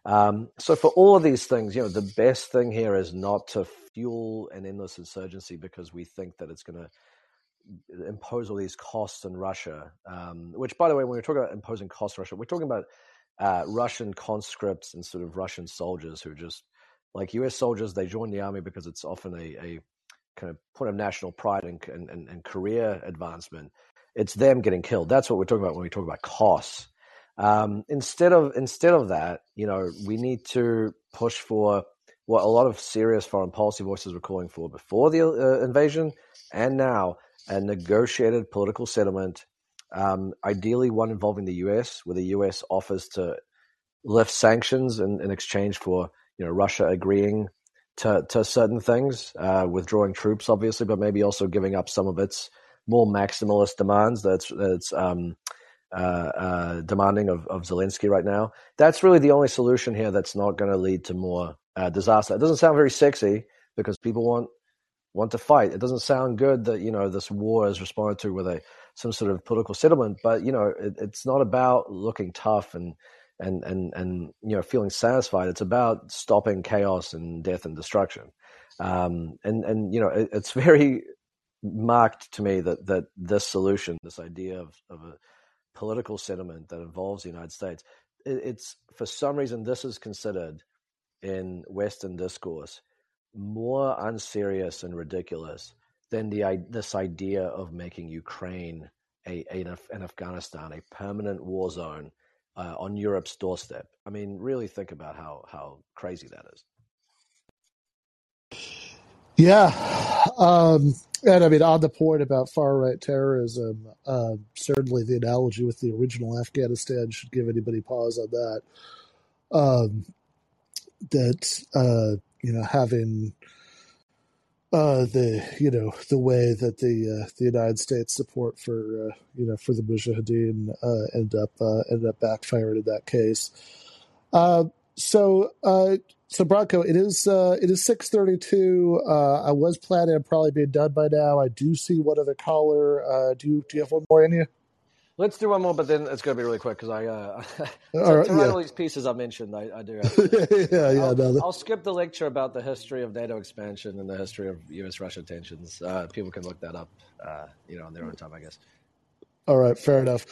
Um, so for all of these things, you know, the best thing here is not to fuel an endless insurgency because we think that it's going to impose all these costs on Russia. Um, which, by the way, when we're talking about imposing costs on Russia, we're talking about uh, Russian conscripts and sort of Russian soldiers who just like U.S. soldiers. They join the army because it's often a, a kind of point of national pride and, and, and career advancement. It's them getting killed. That's what we're talking about when we talk about costs. Um, instead of instead of that, you know, we need to push for what a lot of serious foreign policy voices were calling for before the uh, invasion and now a negotiated political settlement, um, ideally one involving the U.S., where the U.S. offers to lift sanctions in, in exchange for you know Russia agreeing to, to certain things, uh, withdrawing troops, obviously, but maybe also giving up some of its more maximalist demands that's that's um, uh, uh, demanding of, of Zelensky right now. That's really the only solution here that's not going to lead to more uh, disaster. It doesn't sound very sexy because people want want to fight. It doesn't sound good that you know this war is responded to with a some sort of political settlement, but you know it, it's not about looking tough and and and and you know feeling satisfied. It's about stopping chaos and death and destruction. Um, and and you know it, it's (laughs) very marked to me that that this solution, this idea of of a political settlement that involves the United States, it, it's for some reason this is considered in Western discourse more unserious and ridiculous than the this idea of making Ukraine a, a an Afghanistan a permanent war zone uh, on Europe's doorstep. I mean, really think about how how crazy that is. Yeah, um, and I mean on the point about far right terrorism, uh, certainly the analogy with the original Afghanistan should give anybody pause on that. Um, that uh, you know having uh, the you know the way that the uh, the United States support for uh, you know for the Mujahideen uh, end up uh, ended up backfiring in that case. Uh, so uh, so Branko, it is uh, it is six thirty two. I was planning on probably being done by now. I do see one other caller. Do do you have one more in you? Let's do one more, but then it's going to be really quick because I uh, to, (laughs) All right, to yeah. all these pieces I mentioned, I, I do. Have to, (laughs) yeah, yeah, I'll, no, I'll skip the lecture about the history of NATO expansion and the history of U.S.-Russia tensions. Uh, people can look that up, uh, you know, on their own time, I guess. All right, fair enough.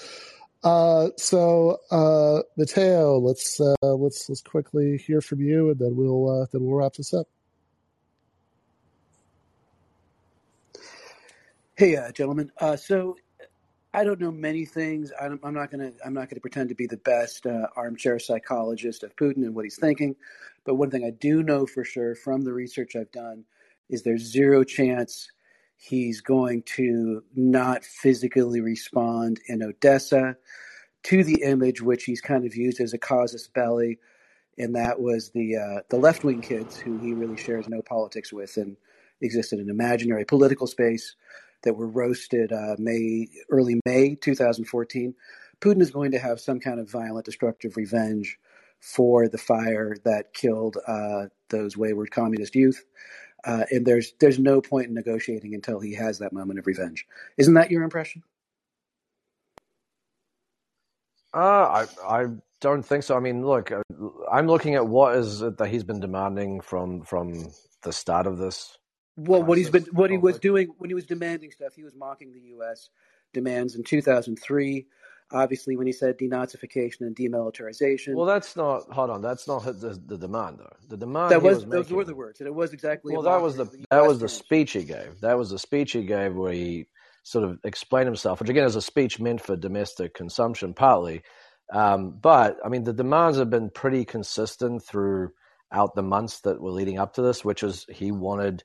Uh, so uh, Mateo, let's uh, let's let's quickly hear from you, and then we'll uh, then we'll wrap this up. Hey, uh, gentlemen. Uh, so I don't know many things. I'm, I'm not gonna. I'm not gonna pretend to be the best uh, armchair psychologist of Putin and what he's thinking. But one thing I do know for sure from the research I've done is there's zero chance he's going to not physically respond in Odessa to the image which he's kind of used as a casus belli, and that was the uh, the left wing kids who he really shares no politics with and exist in an imaginary political space that were roasted uh, May early May 2014. Putin is going to have some kind of violent, destructive revenge for the fire that killed uh, those wayward communist youth. Uh, and there's there's no point in negotiating until he has that moment of revenge. Isn't that your impression? Uh, I I don't think so. I mean, look, uh, I'm looking at what is it that he's been demanding from from the start of this. Well, what he's been what he was doing when he was demanding stuff, he was mocking the U.S. demands in 2003. Obviously, when he said denazification and demilitarization, Well, that's not. Hold on, that's not the, the demand though. The demand that was, was those were the words, and it was exactly. Well, that was the of that was the speech he gave. That was the speech he gave where he sort of explained himself, which again is a speech meant for domestic consumption partly. Um, but I mean, the demands have been pretty consistent throughout the months that were leading up to this, which is he wanted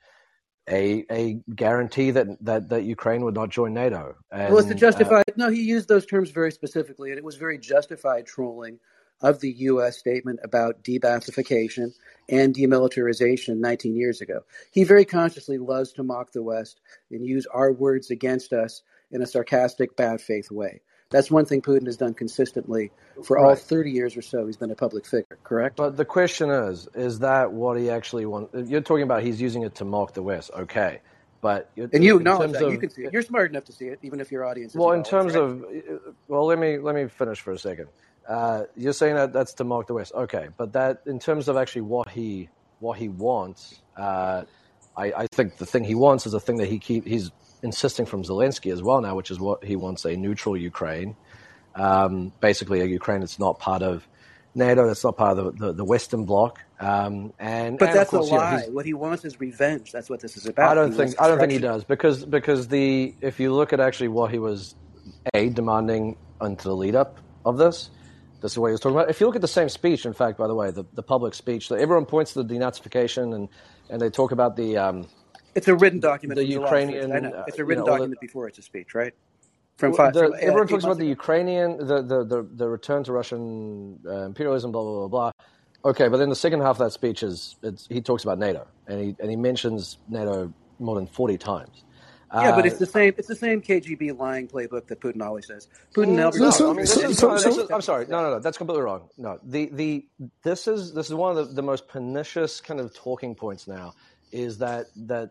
a a guarantee that that, that Ukraine would not join NATO. And, well, it's uh, justify. no, he used those terms very specifically, and it was very justified trolling of the U.S. statement about de-Baathification and demilitarization 19 years ago. He very consciously loves to mock the West and use our words against us in a sarcastic, bad faith way. That's one thing Putin has done consistently for all 30 years or so. He's been a public figure, correct? But the question is, is that what he actually wants? You're talking about he's using it to mock the West, okay? But you're- and you acknowledge that. of- you can see it. You're smart enough to see it, even if your audience is Well, in terms of, well, let me let me finish for a second. Uh, you're saying that that's to mock the West, okay? But that, in terms of actually what he what he wants, uh, I, I think the thing he wants is a thing that he keep he's insisting from Zelensky as well now, which is what he wants a neutral Ukraine. Um, basically, a Ukraine that's not part of NATO, that's not part of the, the, the Western Bloc. Um, and But and that's a course, you know, lie. what he wants is revenge. That's what this is about. I don't He think I don't think he does because because the if you look at actually what he was a demanding into the lead up of this, this is what he was talking about. If you look at the same speech, in fact, by the way, the, the public speech, that everyone points to the denazification and and they talk about the um, It's a written document. The Ukrainian, 6th. I know. uh, It's a you written know, all the- document before it's a speech, right? From five. the- from, uh, everyone talks about months the. Ukrainian, the, the, the, the return to Russian uh, imperialism, blah, blah, blah, blah. Okay, but then the second half of that speech is it's, he talks about NATO, and he, and he mentions NATO more than 40 times. Yeah, but Uh, it's the same. It's the same KGB lying playbook that Putin always says. Putin never. No, So- I mean, this so- is, so- no, so- this is- I'm sorry. No, no, no. That's completely wrong. No, the the this is this is one of the, the most pernicious kind of talking points now. Is that that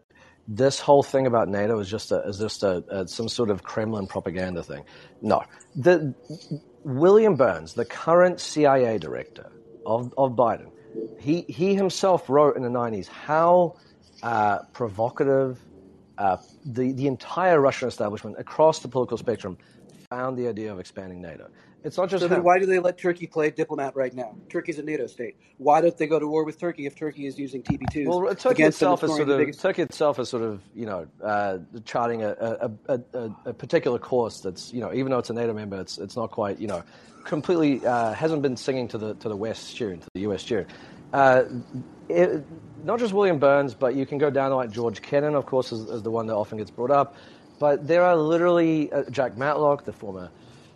this whole thing about NATO is just a is just a, a some sort of Kremlin propaganda thing? No, the William Burns, the current CIA director of of Biden, he he himself wrote in the 90s how uh, provocative uh, the, the entire Russian establishment across the political spectrum found the idea of expanding NATO. It's not just So then, why do they let Turkey play diplomat right now? Turkey's a NATO state. Why don't they go to war with Turkey if Turkey is using TB2s Well, Turkey itself is sort of biggest? Turkey itself is sort of you know uh, charting a, a, a, a, particular course that's you know even though it's a NATO member, it's it's not quite you know completely uh, hasn't been singing to the to the West tune to the US tune. Uh, it, not just William Burns, but you can go down to like George Kennan, of course, is, is the one that often gets brought up. But there are literally uh, Jack Matlock, the former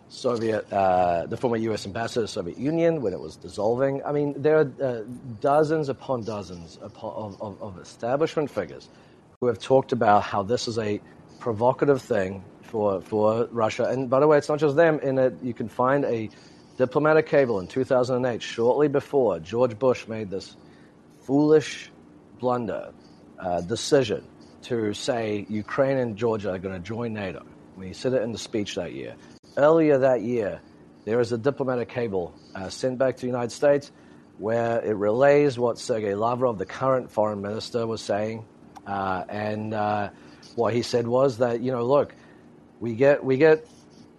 Soviet, uh, the former U.S. ambassador to the Soviet Union when it was dissolving. I mean, there are uh, dozens upon dozens of, of, of establishment figures who have talked about how this is a provocative thing for for Russia. And by the way, it's not just them. In it, you can find a diplomatic cable in 2008, shortly before George Bush made this foolish blunder uh, decision to say Ukraine and Georgia are going to join NATO. When he said it in the speech that year. Earlier that year, there is a diplomatic cable uh, sent back to the United States where it relays what Sergei Lavrov, the current foreign minister, was saying. Uh, and uh, what he said was that, you know, look, we get, we get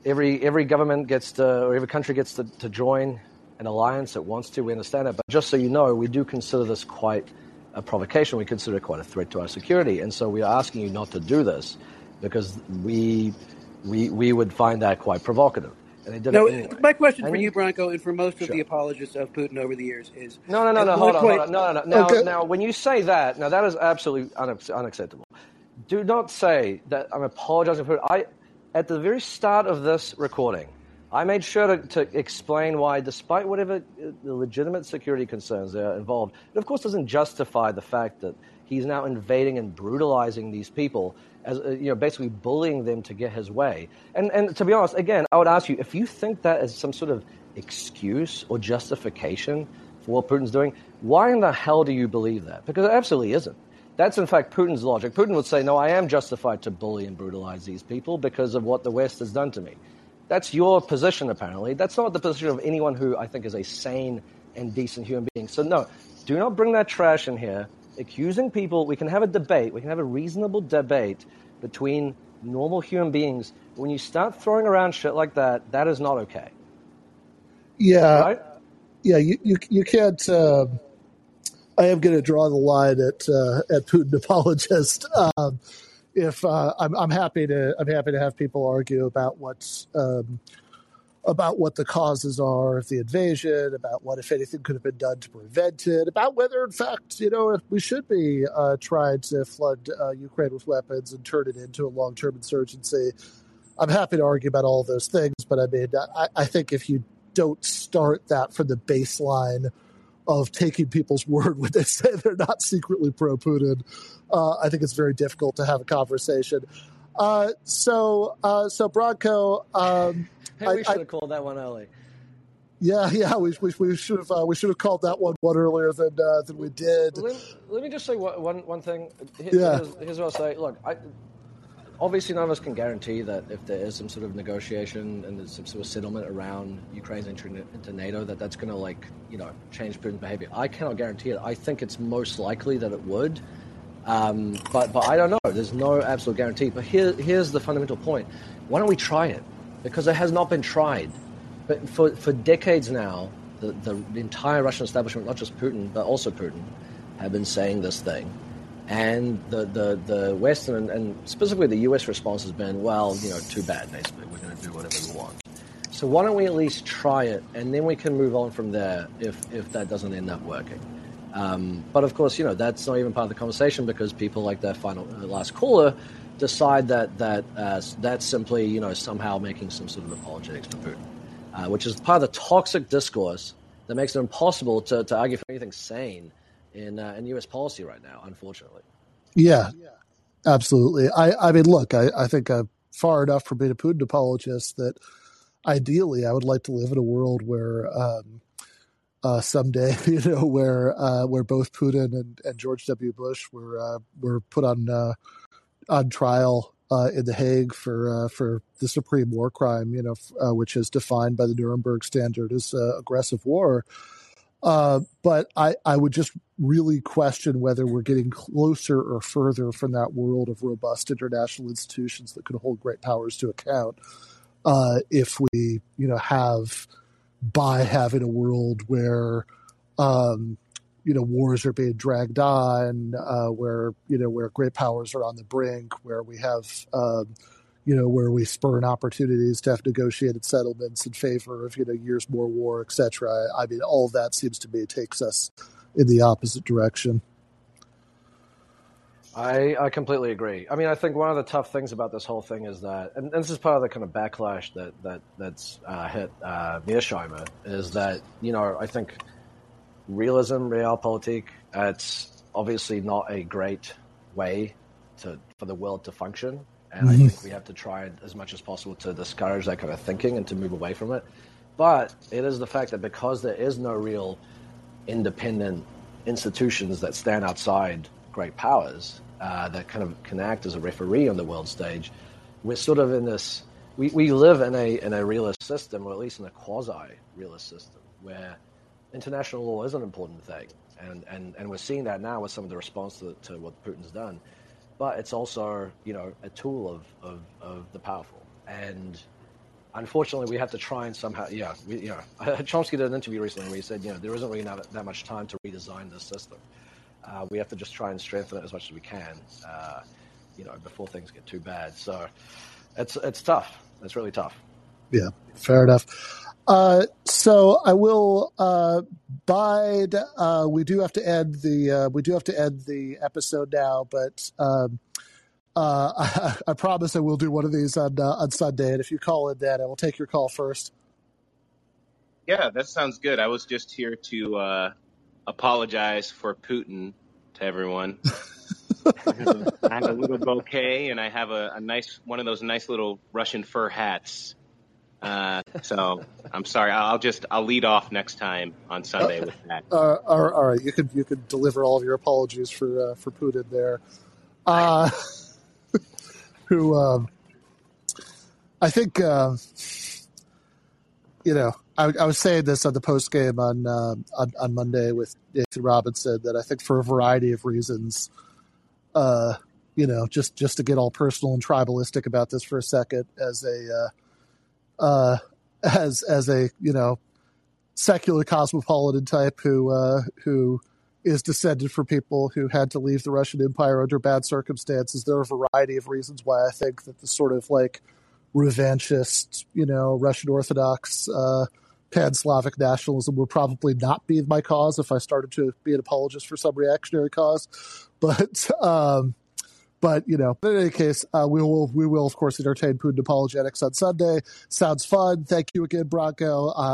every, every government gets to, or every country gets to, to join an alliance that wants to. We understand it. But just so you know, we do consider this quite a provocation. We consider it quite a threat to our security. And so we are asking you not to do this because we, we, we would find that quite provocative. And they did No, it anyway. my question And for you- you, Branko, and for most of the apologists of Putin over the years is No, no, no, at no. what Hold on, hold on. No, no, no. Now, Okay. now, when you say that, now that is absolutely unacceptable. Do not say that I'm apologizing for it. I, at the very start of this recording, I made sure to, to explain why, despite whatever uh, the legitimate security concerns that are involved, it of course doesn't justify the fact that he's now invading and brutalizing these people, as uh, you know, basically bullying them to get his way. And and to be honest, again, I would ask you if you think that is some sort of excuse or justification for what Putin's doing, why in the hell do you believe that? Because it absolutely isn't. That's in fact Putin's logic. Putin would say, "No, I am justified to bully and brutalize these people because of what the West has done to me." That's your position, apparently. That's not the position of anyone who I think is a sane and decent human being. So, no, do not bring that trash in here. Accusing people, we can have a debate, we can have a reasonable debate between normal human beings. When you start throwing around shit like that, that is not okay. Yeah, Right? yeah, you you, you can't. Um, I am going to draw the line at uh, at Putin apologist. (laughs) Um, if uh, I'm, I'm happy to, I'm happy to have people argue about what's um, about what the causes are of the invasion, about what, if anything, could have been done to prevent it, about whether, in fact, you know, we should be uh, trying to flood uh, Ukraine with weapons and turn it into a long-term insurgency. I'm happy to argue about all those things, but I mean, I, I think if you don't start that from the baseline of taking people's (laughs) word when they say they're not secretly pro Putin, uh, I think it's very difficult to have a conversation. Uh, so, uh, so Branko, um, Hey, I- we should have called that one early. yeah, yeah, we, we, we should have uh, we should have called that one one earlier than uh, than we did. Let, let me just say one, one, one thing. Here- Yeah. Here's, here's what I'll say. Look, I, obviously none of us can guarantee that if there is some sort of negotiation and there's some sort of settlement around Ukraine's entry into NATO, that that's going to like you know change Putin's behavior. I cannot guarantee it. I think it's most likely that it would. Um, but but I don't know. There's no absolute guarantee. But here here's the fundamental point. Why don't we try it? Because it has not been tried. But for for decades now, the, the, the entire Russian establishment, not just Putin, but also Putin, have been saying this thing. And the, the, the Western and, and specifically the US response has been, well, you know, too bad, basically. We're going to do whatever we want. So why don't we at least try it, and then we can move on from there if, if that doesn't end up working. Um, but of course, you know that's not even part of the conversation because people like that final uh, last caller decide that that uh, that's simply you know somehow making some sort of apologetics for Putin, uh, which is part of the toxic discourse that makes it impossible to, to argue for anything sane in uh, in U.S. policy right now. Unfortunately. Yeah, absolutely. I I mean, look, I I think I'm far enough from being a Putin apologist that ideally I would like to live in a world where. Um, uh, someday, (laughs) you know, where uh, where both Putin and, and George W. Bush were uh, were put on uh, on trial uh, in the Hague for uh, for the supreme war crime, you know, which is defined by the Nuremberg Standard as aggressive war. but I, I would just really question whether we're getting closer or further from that world of robust international institutions that could hold great powers to account if we, you know, have by having a world where um, you know wars are being dragged on, uh, where you know where great powers are on the brink, where we have um, you know where we spurn opportunities to have negotiated settlements in favor of you know years more war, etc. I mean, all that seems to me takes us in the opposite direction. I, I completely agree. I mean, I think one of the tough things about this whole thing is that, and, and this is part of the kind of backlash that that that's uh, hit uh, Mearsheimer, is that you know I think realism, realpolitik, it's obviously not a great way to for the world to function, and mm-hmm. I think we have to try as much as possible to discourage that kind of thinking and to move away from it. But it is the fact that because there is no real independent institutions that stand outside great powers, uh, that kind of can act as a referee on the world stage, we're sort of in this. We, we live in a in a realist system, or at least in a quasi realist system, where international law is an important thing, and, and, and we're seeing that now with some of the response to, to what Putin's done. But it's also you know a tool of, of, of the powerful, and unfortunately, we have to try and somehow, yeah, we, (laughs) Chomsky did an interview recently where he said, you know, there isn't really that, that much time to redesign this system. Uh, we have to just try and strengthen it as much as we can, uh, you know, before things get too bad. So it's it's tough. It's really tough. Yeah, fair enough. Uh, so I will uh, bide. Uh, we do have to end the uh, we do have to end the episode now, but um, uh, I, (laughs) I, promise I will do one of these on uh, on Sunday. And if you call in, then I will take your call first. Yeah, that sounds good. I was just here to apologize for Putin to everyone. (laughs) I have a little bouquet, and I have a, a, nice one of those nice little Russian fur hats. Uh, so I'm sorry. I'll just I'll lead off next time on Sunday uh, with that. Uh, all right, you could you could deliver all of your apologies for uh, for Putin there. Uh, (laughs) who um, I think uh, you know I, I, was saying this on the post game on, uh, on, on Monday with Nathan Robinson that I think for a variety of reasons, uh, you know, just just to get all personal and tribalistic about this for a second, as a uh, uh as as a you know secular cosmopolitan type who uh, who is descended from people who had to leave the Russian Empire under bad circumstances. There are a variety of reasons why I think that the sort of like revanchist, you know, Russian Orthodox uh, pan Slavic nationalism would probably not be my cause if I started to be an apologist for some reactionary cause. But, um, but you know, but in any case, uh, we will we will of course entertain Putin apologetics on Sunday. Sounds fun. Thank you again, Branko. Uh,